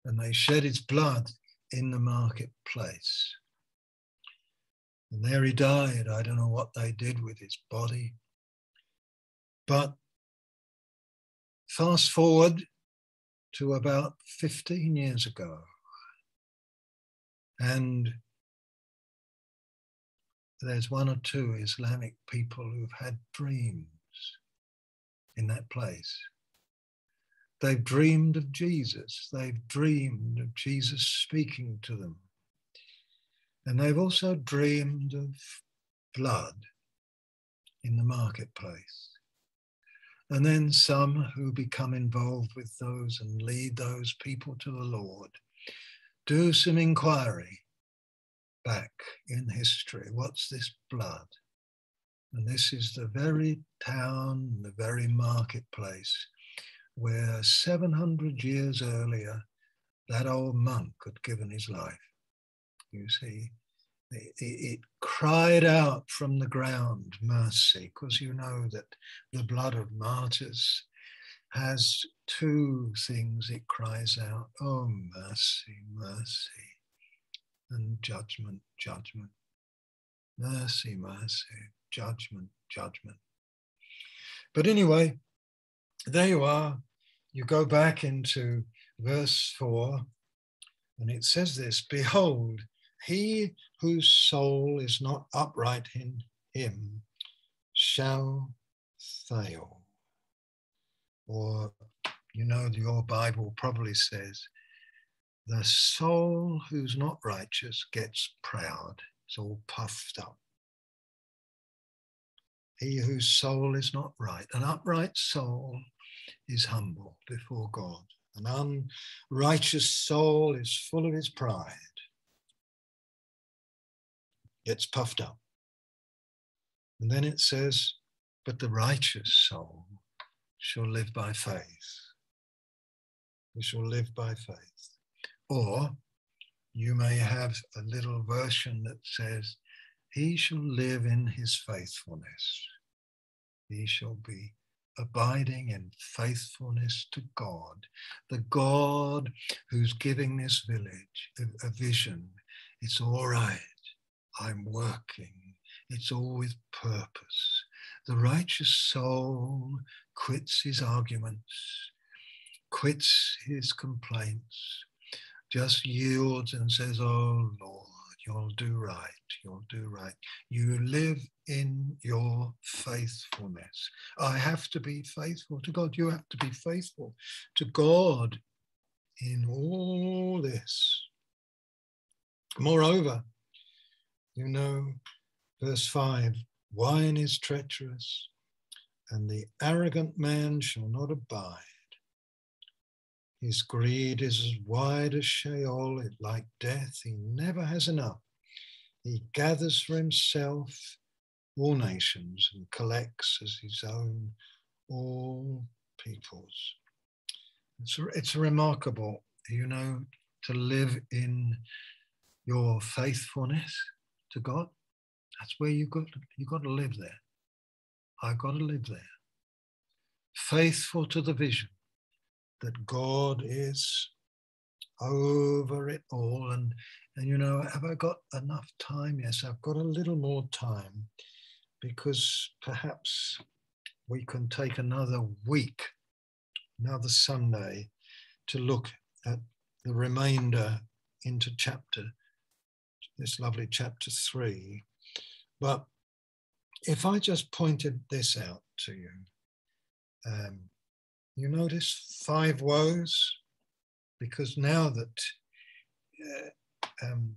and they shed his blood in the marketplace. And there he died. I don't know what they did with his body. But fast forward to about 15 years ago, and there's one or two Islamic people who've had dreams in that place. They've dreamed of Jesus. They've dreamed of Jesus speaking to them. And they've also dreamed of blood in the marketplace. And then some who become involved with those and lead those people to the Lord do some inquiry back in history. What's this blood? And this is the very town, the very marketplace where 700 years earlier, that old monk had given his life. You see, it, it cried out from the ground, mercy, because you know that the blood of martyrs has two things it cries out oh, mercy, mercy and judgment, judgment. Mercy, mercy, judgment, judgment. But anyway, there you are. You go back into verse 4, and it says this Behold, he whose soul is not upright in him shall fail. Or, you know, your Bible probably says, the soul who's not righteous gets proud, it's all puffed up. He whose soul is not right, an upright soul is humble before God. An unrighteous soul is full of his pride, gets puffed up. And then it says, But the righteous soul shall live by faith. We shall live by faith. Or you may have a little version that says, He shall live in his faithfulness. He shall be abiding in faithfulness to God, the God who's giving this village a, a vision. It's all right. I'm working. It's all with purpose. The righteous soul quits his arguments, quits his complaints, just yields and says, Oh Lord, you'll do right, you'll do right. You live in your faithfulness. I have to be faithful to God. You have to be faithful to God in all this. Moreover, you know, verse 5 wine is treacherous, and the arrogant man shall not abide. His greed is as wide as Sheol, it like death. He never has enough. He gathers for himself all nations and collects as his own all peoples. It's, it's remarkable, you know, to live in your faithfulness to God. That's where you got you got to live there. I've got to live there. Faithful to the vision that God is over it all. And, and, you know, have I got enough time? Yes, I've got a little more time because perhaps we can take another week another Sunday to look at the remainder into chapter, this lovely chapter three. But if I just pointed this out to you, um, you notice five woes? Because now that uh, um,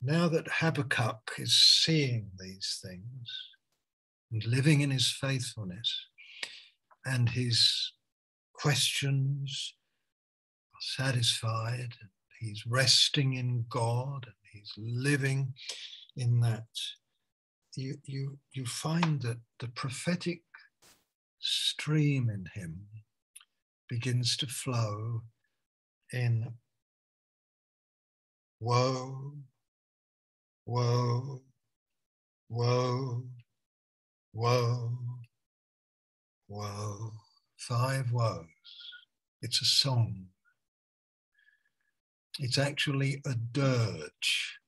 now that Habakkuk is seeing these things and living in his faithfulness, and his questions are satisfied, and he's resting in God, and he's living in that, you, you, you find that the prophetic stream in him begins to flow in woe, woe, woe, woe, woe, five woes. It's a song. It's actually a dirge.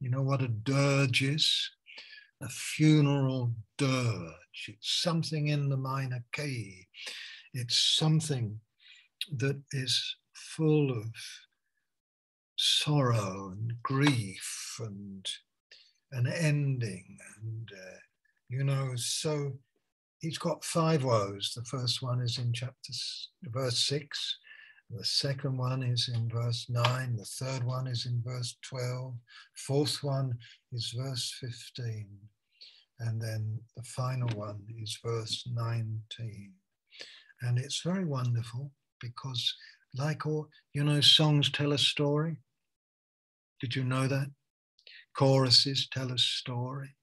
You know what a dirge is? A funeral dirge. It's something in the minor key. It's something that is full of sorrow and grief and an ending. And uh, you know so he's got five woes. The first one is in chapter verse 6 the second one is in verse 9 the third one is in verse 12 fourth one is verse 15 and then the final one is verse 19 and it's very wonderful because like all, you know, songs tell a story. Did you know that? Choruses tell a story.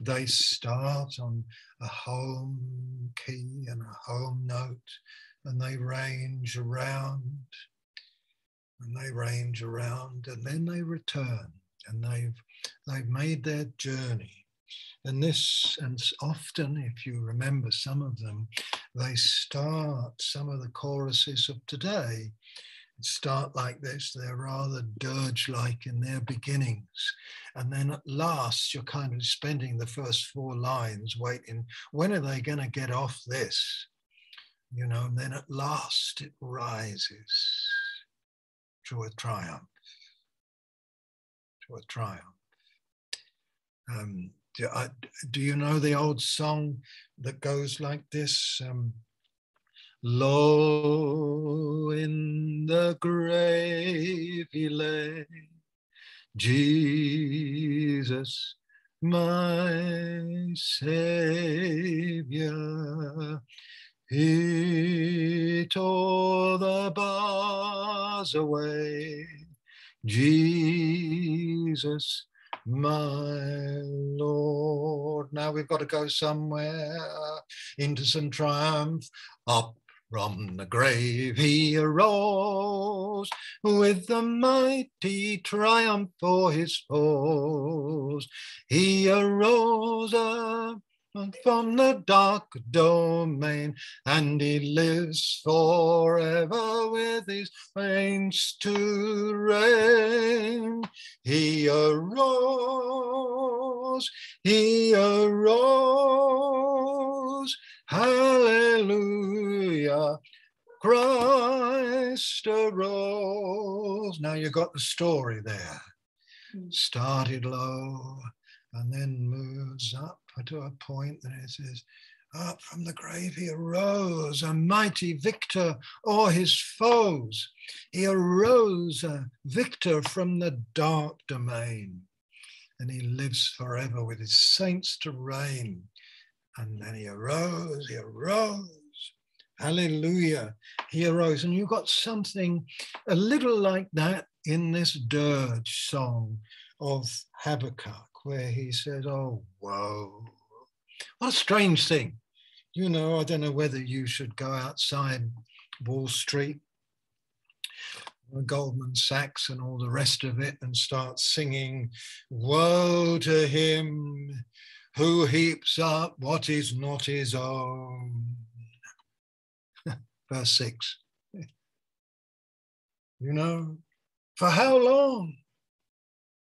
They start on a home key and a home note, and they range around, and they range around, and then they return, and they've they've made their journey. And this, and often, if you remember some of them, they start some of the choruses of today start like this. They're rather dirge like in their beginnings. And then at last, you're kind of spending the first four lines waiting. When are they going to get off this? You know, and then at last it rises to a triumph. To a triumph. Um, do, I, do, you know the old song that goes like this? Um, Low in the grave he lay, Jesus, my Savior. He tore the bars away, Jesus, my Lord. Now we've got to go somewhere into some triumph, up from the grave he arose with the mighty triumph for his foes. He arose up from the dark domain and he lives forever with his saints to reign. He arose, he arose Hallelujah. Christ arose. Now you got the story there. Hmm. Started low and then moves up to a point that it says, Up from the grave he arose, a mighty victor o'er his foes. He arose a victor from the dark domain, and he lives forever with his saints to reign. And then he arose, he arose. Hallelujah. He arose. And you've got something a little like that in this dirge song of Habakkuk, where he says, Oh, whoa. What a strange thing. You know, I don't know whether you should go outside Wall Street, Goldman Sachs, and all the rest of it and start singing, Woe to him who heaps up what is not his own. Verse 6. You know, for how long?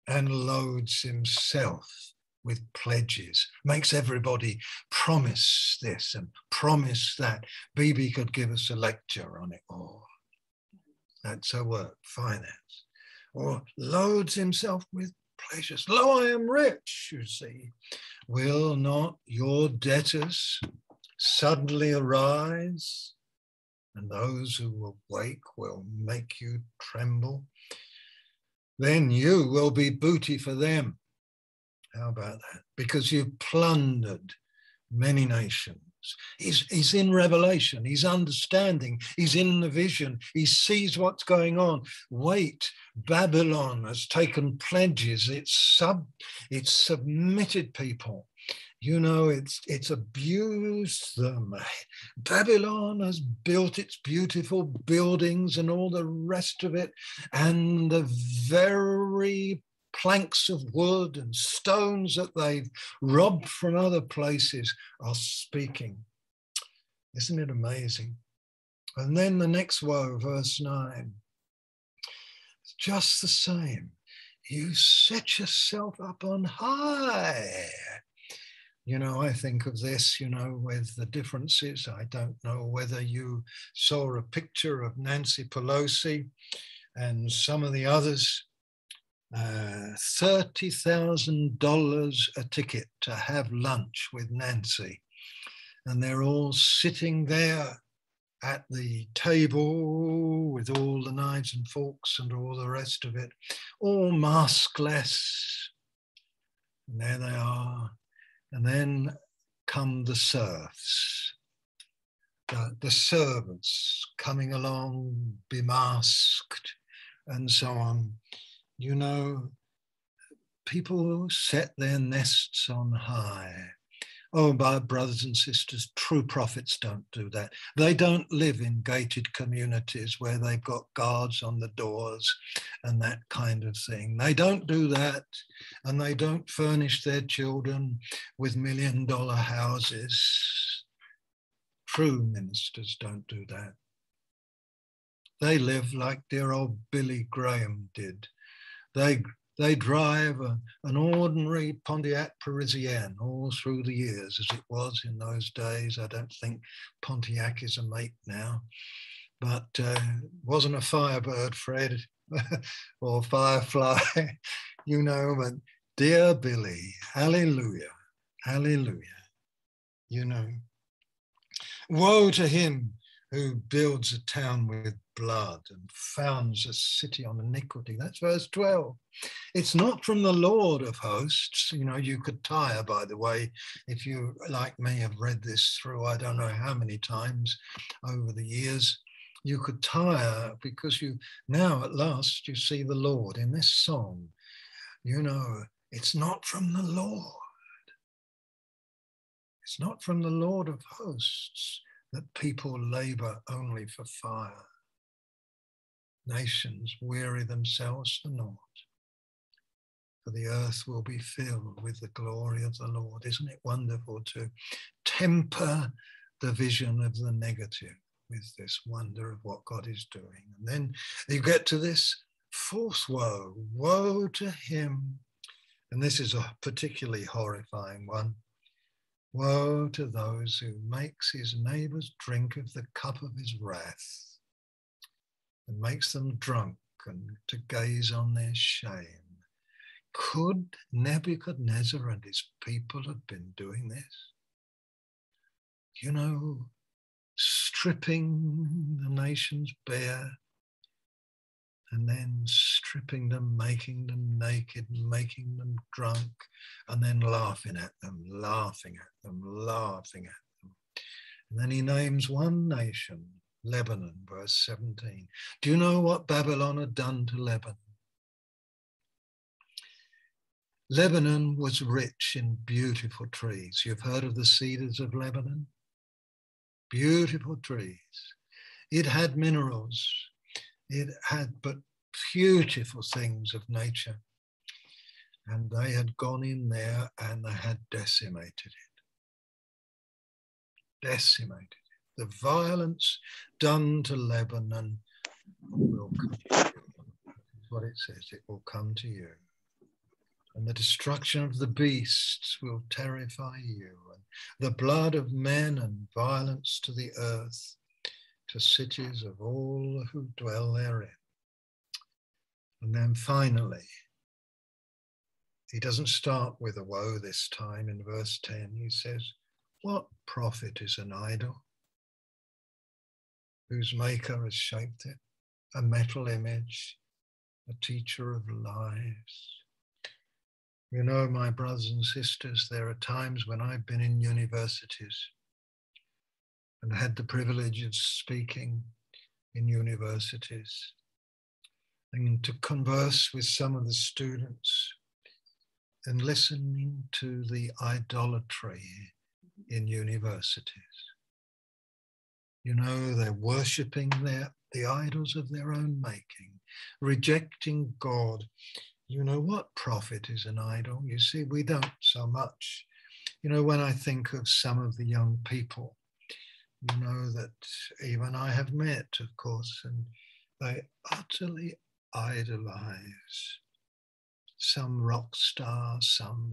And loads himself with pledges, makes everybody promise this and promise that. Bibi could give us a lecture on it all. That's her work, finance. Or loads himself with pleasures. Lo, I am rich, you see. Will not your debtors suddenly arise? And those who awake will make you tremble. Then you will be booty for them. How about that? Because you've plundered many nations. He's, he's in revelation, he's understanding, he's in the vision, he sees what's going on. Wait, Babylon has taken pledges, it's sub it's submitted people. You know, it's it's abused them. Babylon has built its beautiful buildings and all the rest of it, and the very planks of wood and stones that they've robbed from other places are speaking. Isn't it amazing? And then the next woe, verse 9. It's just the same. You set yourself up on high. You know, I think of this, you know, with the differences. I don't know whether you saw a picture of Nancy Pelosi and some of the others uh, $30,000 a ticket to have lunch with Nancy. And they're all sitting there at the table with all the knives and forks and all the rest of it, all maskless. And there they are. And then come the serfs, the, the servants coming along, bemasked, and so on you know, people set their nests on high. Oh, my brothers and sisters, true prophets don't do that. They don't live in gated communities where they've got guards on the doors and that kind of thing. They don't do that. And they don't furnish their children with million dollar houses. True ministers don't do that. They live like dear old Billy Graham did they, they drive a, an ordinary Pontiac Parisienne all through the years, as it was in those days. I don't think Pontiac is a make now, but uh, wasn't a Firebird, Fred, or Firefly, you know. But dear Billy, hallelujah, hallelujah, you know. Woe to him who builds a town with blood and founds a city on iniquity. That's verse 12. It's not from the Lord of hosts. You know, you could tire, by the way, if you, like me, have read this through I don't know how many times over the years. You could tire because you now at last you see the Lord in this song. You know, it's not from the Lord. It's not from the Lord of hosts that people labor only for fire. Nations weary themselves for naught, for the earth will be filled with the glory of the Lord. Isn't it wonderful to temper the vision of the negative with this wonder of what God is doing? And then you get to this fourth woe woe to him. And this is a particularly horrifying one Woe to those who makes his neighbors drink of the cup of his wrath and makes them drunk and to gaze on their shame. Could Nebuchadnezzar and his people have been doing this? You know, stripping the nations bare, and then stripping them, making them naked, making them drunk, and then laughing at them, laughing at them, laughing at them. And then he names one nation, Lebanon, verse 17. Do you know what Babylon had done to Lebanon? Lebanon was rich in beautiful trees. You've heard of the cedars of Lebanon? Beautiful trees. It had minerals, it had but beautiful things of nature. And they had gone in there and they had decimated it. Decimated it. The violence done to Lebanon will come to you. What it says. It will come to you. and the destruction of the beasts will terrify you, and the blood of men and violence to the earth, to cities of all who dwell therein. And then finally, he doesn't start with a woe this time in verse 10. He says, What profit is an idol whose maker has shaped it? A metal image, a teacher of lies you know, my brothers and sisters, there are times when I've been in universities and had the privilege of speaking in universities and to converse with some of the students and listening to the idolatry in universities. You know, they're worshipping their, the idols of their own making, rejecting God you know, what profit is an idol? You see, we don't so much. You know, when I think of some of the young people, you know, that even I have met, of course, and they utterly idolize some rock star, some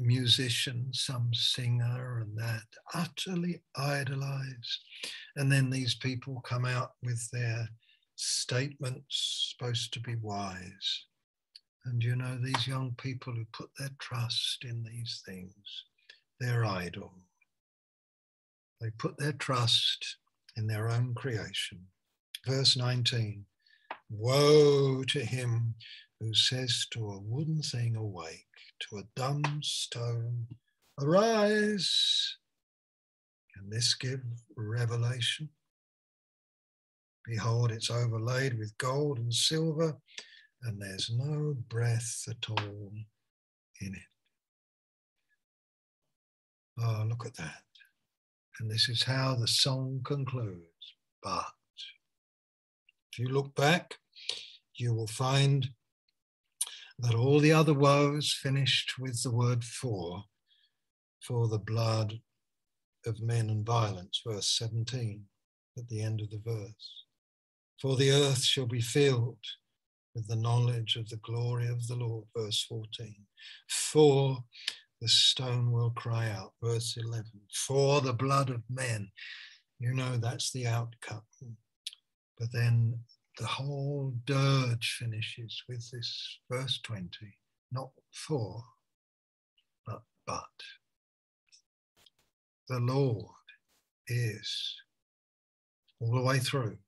musician, some singer, and that utterly idolize. And then these people come out with their statements supposed to be wise. And you know, these young people who put their trust in these things, they're idle. They put their trust in their own creation. Verse 19 Woe to him who says to a wooden thing, Awake, to a dumb stone, Arise. Can this give revelation? Behold, it's overlaid with gold and silver, and there's no breath at all in it. Oh, look at that. And this is how the song concludes. But if you look back, you will find that all the other woes finished with the word for, for the blood of men and violence, verse 17 at the end of the verse. For the earth shall be filled with the knowledge of the glory of the Lord. Verse 14. For the stone will cry out. Verse 11. For the blood of men. You know that's the outcome. But then the whole dirge finishes with this verse 20. Not for, but but. The Lord is all the way through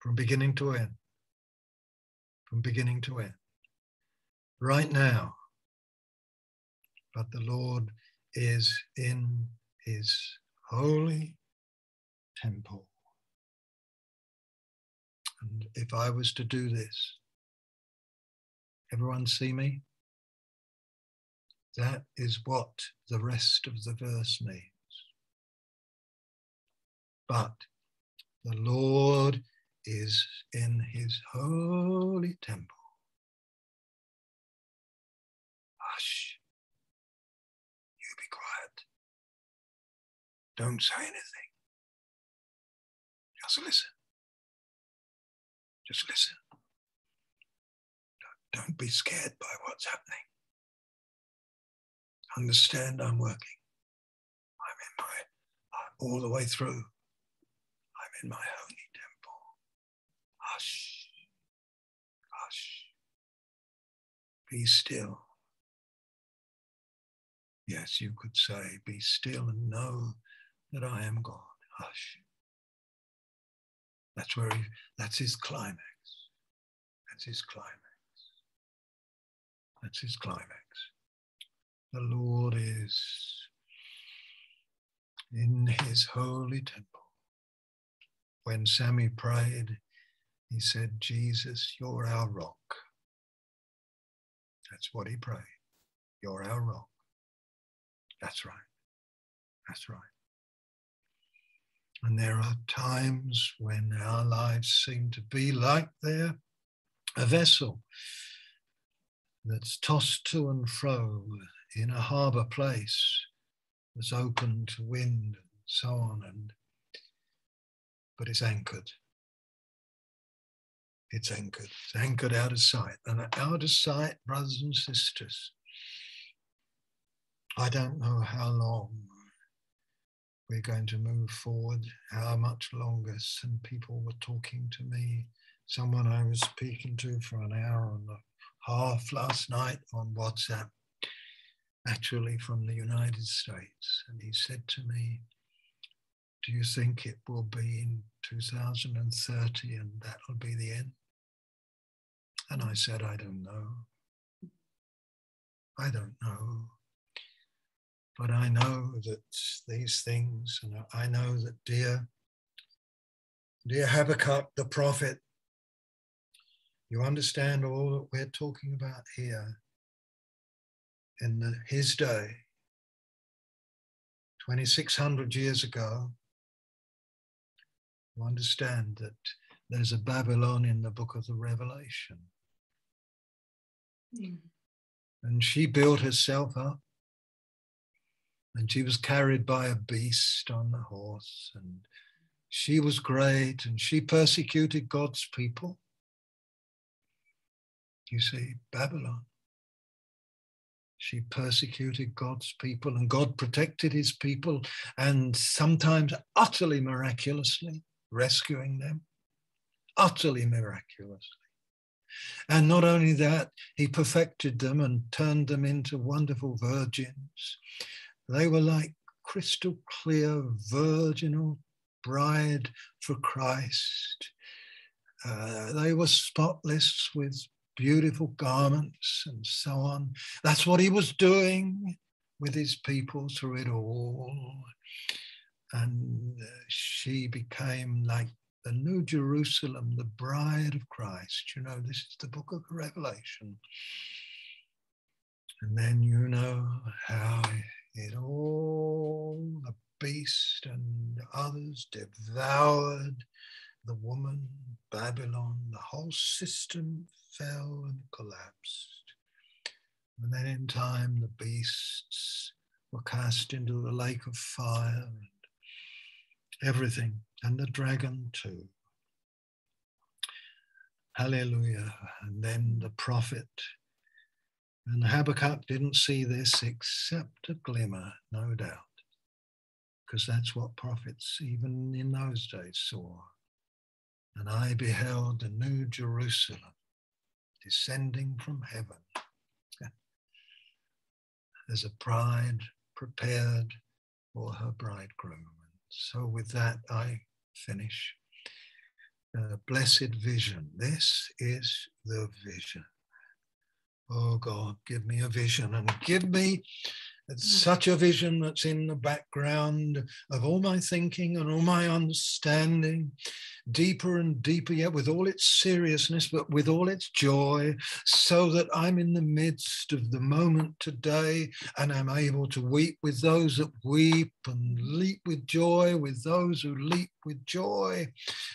from beginning to end. From beginning to end. Right now. But the Lord is in his holy temple. And if I was to do this, everyone see me? That is what the rest of the verse means. But the Lord is in his holy temple. Hush. You be quiet. Don't say anything. Just listen. Just listen. Don't be scared by what's happening. Understand I'm working. I'm in my, all the way through. I'm in my holy temple. Hush, hush. Be still. Yes, you could say, Be still and know that I am God. Hush. That's where he, that's his climax. That's his climax. That's his climax. The Lord is in his holy temple. When Sammy prayed, he said, Jesus, you're our rock. That's what he prayed. You're our rock. That's right. That's right. And there are times when our lives seem to be like they're a vessel that's tossed to and fro in a harbour place that's open to wind and so on, and but it's anchored it's anchored. It's anchored out of sight. And out of sight, brothers and sisters, I don't know how long we're going to move forward, how much longer. Some people were talking to me, someone I was speaking to for an hour and a half last night on WhatsApp, actually from the United States. And he said to me, Do you think it will be in 2030 and that'll be the end? And I said, I don't know. I don't know. But I know that these things, and I know that dear, dear Habakkuk the prophet, you understand all that we're talking about here in the, his day, 2600 years ago. You understand that there's a Babylon in the book of the Revelation. Mm. And she built herself up and she was carried by a beast on the horse, and she was great, and she persecuted God's people. You see, Babylon. She persecuted God's people, and God protected his people, and sometimes utterly miraculously rescuing them. Utterly miraculously. And not only that, he perfected them and turned them into wonderful virgins. They were like crystal clear, virginal bride for Christ. Uh, they were spotless with beautiful garments and so on. That's what he was doing with his people through it all. And uh, she became like the New Jerusalem, the bride of Christ. You know, this is the book of Revelation. And then you know how others devoured the woman, Babylon. The whole system fell and collapsed. And then in time, the beasts were cast into the lake of fire and everything, and the dragon too. Hallelujah. And then the prophet and Habakkuk didn't see this except a glimmer, no doubt, because that's what prophets, even in those days, saw. And I beheld the new Jerusalem descending from heaven as a bride prepared for her bridegroom. And So, with that, I finish. Uh, blessed vision. This is the vision. Oh God, give me a vision and give me Hmm. such a vision that's in the background of all my thinking and all my understanding, deeper and deeper yet, with all its seriousness, but with all its joy, so that I'm in the midst of the moment today and I'm able to weep with those that weep and leap with joy with those who leap with joy,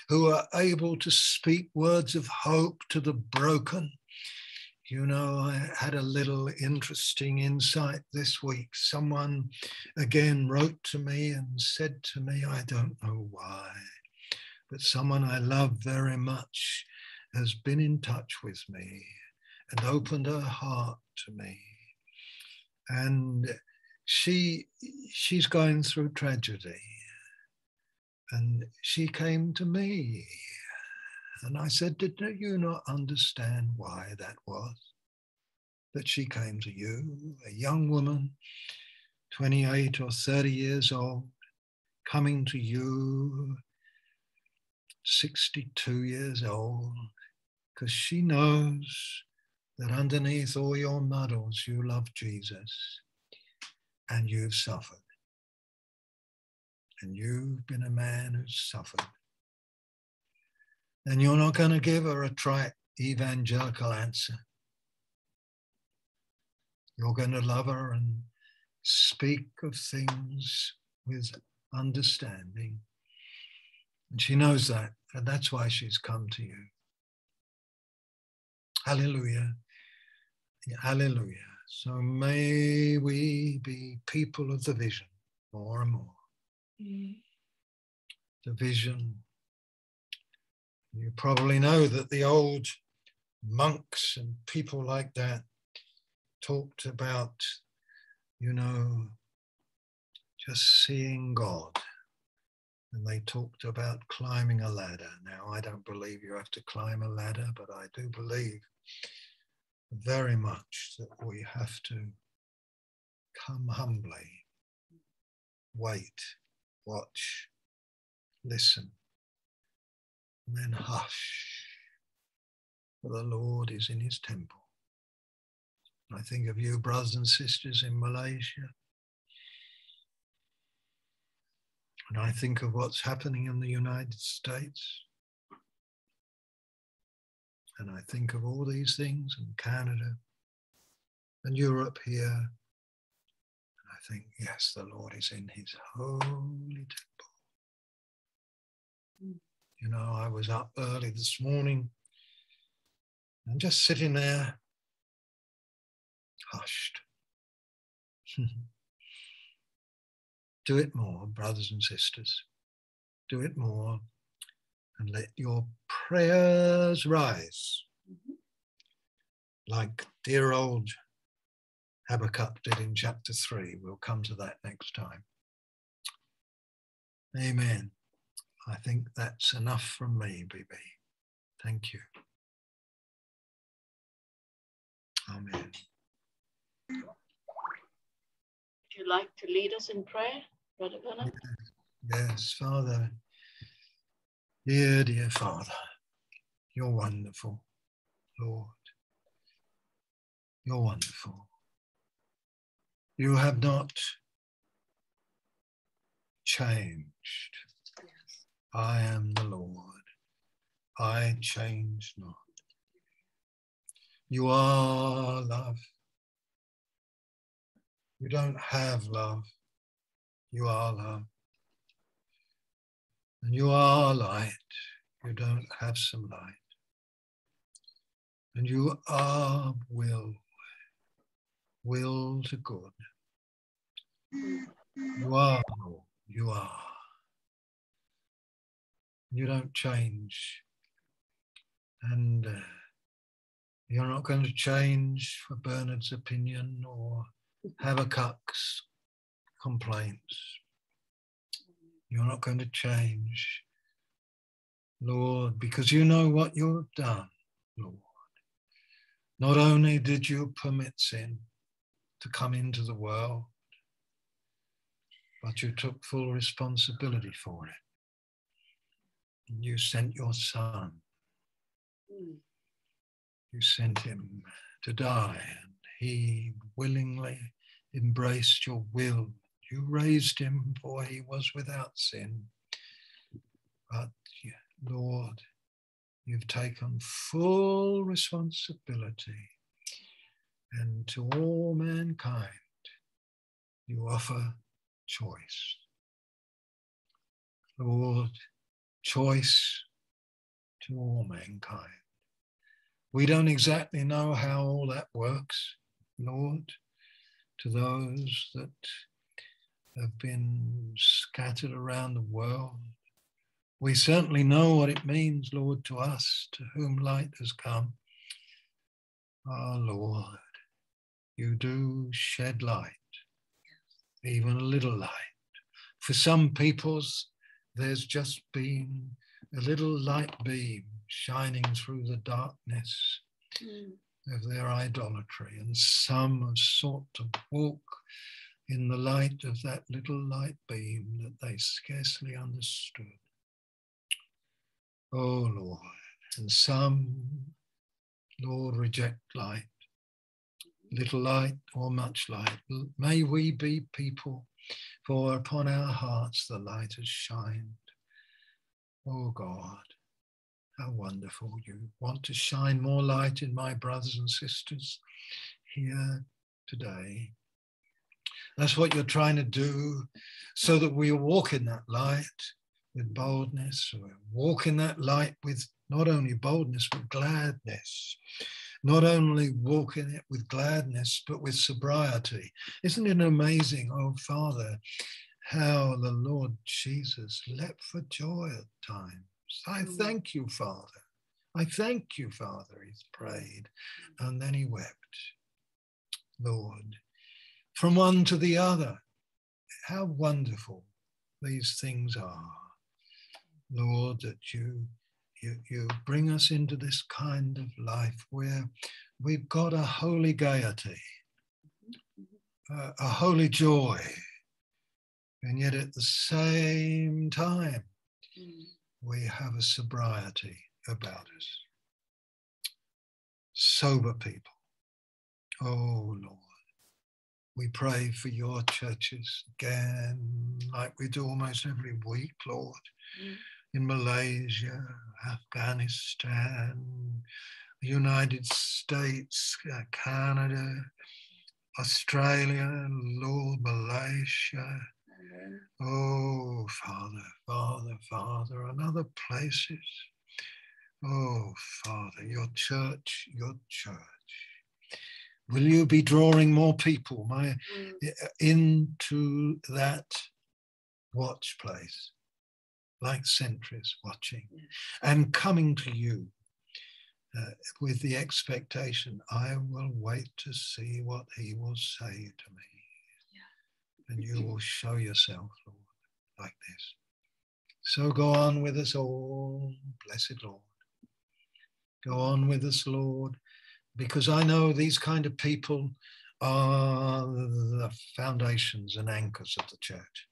who are able to speak words of hope to the broken you know, I had a little interesting insight this week. Someone again wrote to me and said to me, I don't know why, but someone I love very much has been in touch with me and opened her heart to me. And she she's going through tragedy. And she came to me and I said, Did you not understand why that was? That she came to you, a young woman, 28 or 30 years old, coming to you, 62 years old, because she knows that underneath all your muddles, you love Jesus and you've suffered. And you've been a man who's suffered then you're not going to give her a trite evangelical answer. You're going to love her and speak of things with understanding. And she knows that, and that's why she's come to you. Hallelujah. Hallelujah. So may we be people of the vision more and more. Mm. The vision You probably know that the old monks and people like that talked about, you know, just seeing God. And they talked about climbing a ladder. Now, I don't believe you have to climb a ladder, but I do believe very much that we have to come humbly, wait, watch, listen, then hush, for the Lord is in his temple. I think of you, brothers and sisters in Malaysia. And I think of what's happening in the United States. And I think of all these things in Canada and Europe here. And I think, yes, the Lord is in his holy temple. You know, I was up early this morning and just sitting there, hushed. Do it more, brothers and sisters. Do it more and let your prayers rise mm-hmm. like dear old Habakkuk did in chapter 3. We'll come to that next time. Amen. I think that's enough from me, BB. Thank you. Amen. Would you like to lead us in prayer, Brother Bernard? Yes, Father. Dear, dear Father, you're wonderful, Lord. You're wonderful. You have not changed. I am the Lord. I change not. You are love. You don't have love. You are love. And you are light. You don't have some light. And you are will, will to good. You are, you are. You don't change. And uh, you're not going to change for Bernard's opinion or Habakkuk's complaints. You're not going to change, Lord, because you know what you've done, Lord. Not only did you permit sin to come into the world, but you took full responsibility for it. And you sent your son. Hmm. You sent him to die, and he willingly embraced your will you raised him, for he was without sin. But, Lord, you've taken full responsibility, and to all mankind, you offer choice. Lord, choice to all mankind. We don't exactly know how all that works, Lord, to those that have been scattered around the world. We certainly know what it means, Lord, to us to whom light has come. Oh, Lord, you do shed light, even a little light. For some peoples, there's just been a little light beam shining through the darkness mm. of their idolatry, and some have sought to walk in the light of that little light beam that they scarcely understood. Oh Lord, and some, Lord, reject light, little light or much light. May we be people, for upon our hearts the light has shined. Oh God, how wonderful you want to shine more light in my brothers and sisters here today. That's what you're trying to do so that we walk in that light with boldness, we walk in that light with not only boldness, but gladness. Not only walk in it with gladness, but with sobriety. Isn't it amazing, oh Father, how the Lord Jesus leapt for joy at times I mm. thank you, Father. I thank you, Father, he's prayed. And then he wept. Lord, from one to the other, how wonderful these things are. Lord, that you, you, you bring us into this kind of life where we've got a holy gaiety, a, a holy joy, and yet at the same time, we have a sobriety about us. Sober people. Oh Lord, we pray for your churches again, like we do almost every week, Lord, mm. In Malaysia, Afghanistan, the United States, uh, Canada, Australia, Lord, Malaysia. Amen. Oh, Father, Father, Father, and other places. Oh, Father, your church, your church. Will you be drawing more people my, mm. into that watch place, like sentries watching, and coming to you uh, with the expectation, I will wait to see what he will say to me. Yeah. And you will show yourself, Lord, like this. So go on with us all, blessed Lord. Go on with us, Lord, because I know these kind of people are the foundations and anchors of the church.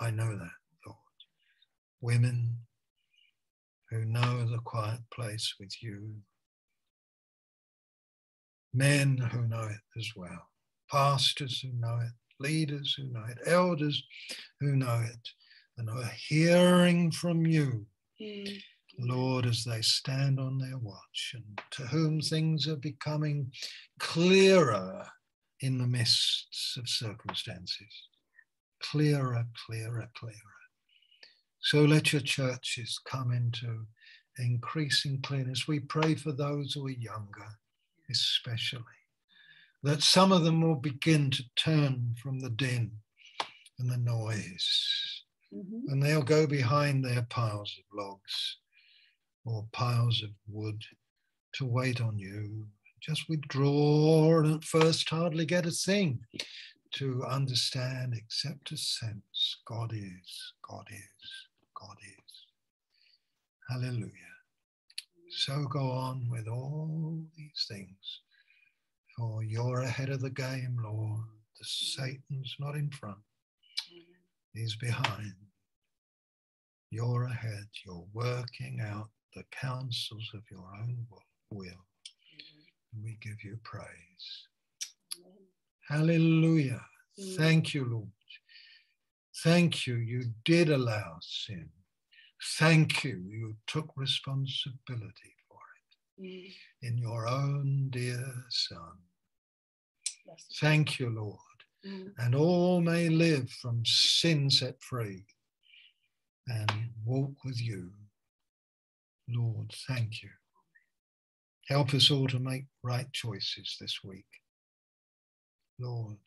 I know that. Women who know the quiet place with you, men who know it as well, pastors who know it, leaders who know it, elders who know it, and who are hearing from you. Mm. Lord, as they stand on their watch, and to whom things are becoming clearer in the mists of circumstances. Clearer, clearer, clearer. So let your churches come into increasing clearness. We pray for those who are younger, especially, that some of them will begin to turn from the din and the noise, mm-hmm. and they'll go behind their piles of logs or piles of wood to wait on you. Just withdraw and at first hardly get a thing to understand except a sense God is, God is, God is. Hallelujah. So go on with all these things, for you're ahead of the game, Lord. The Satan's not in front, he's behind. You're ahead, you're working out the counsels of your own will. And we give you praise. Hallelujah. Thank you, Lord. Thank you. You did allow sin. Thank you. You took responsibility for it mm. in your own dear Son. Yes. Thank you, Lord. Mm. And all may live from sin set free and walk with you Lord, thank you. Help us all to make right choices this week. Lord,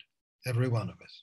every one of us.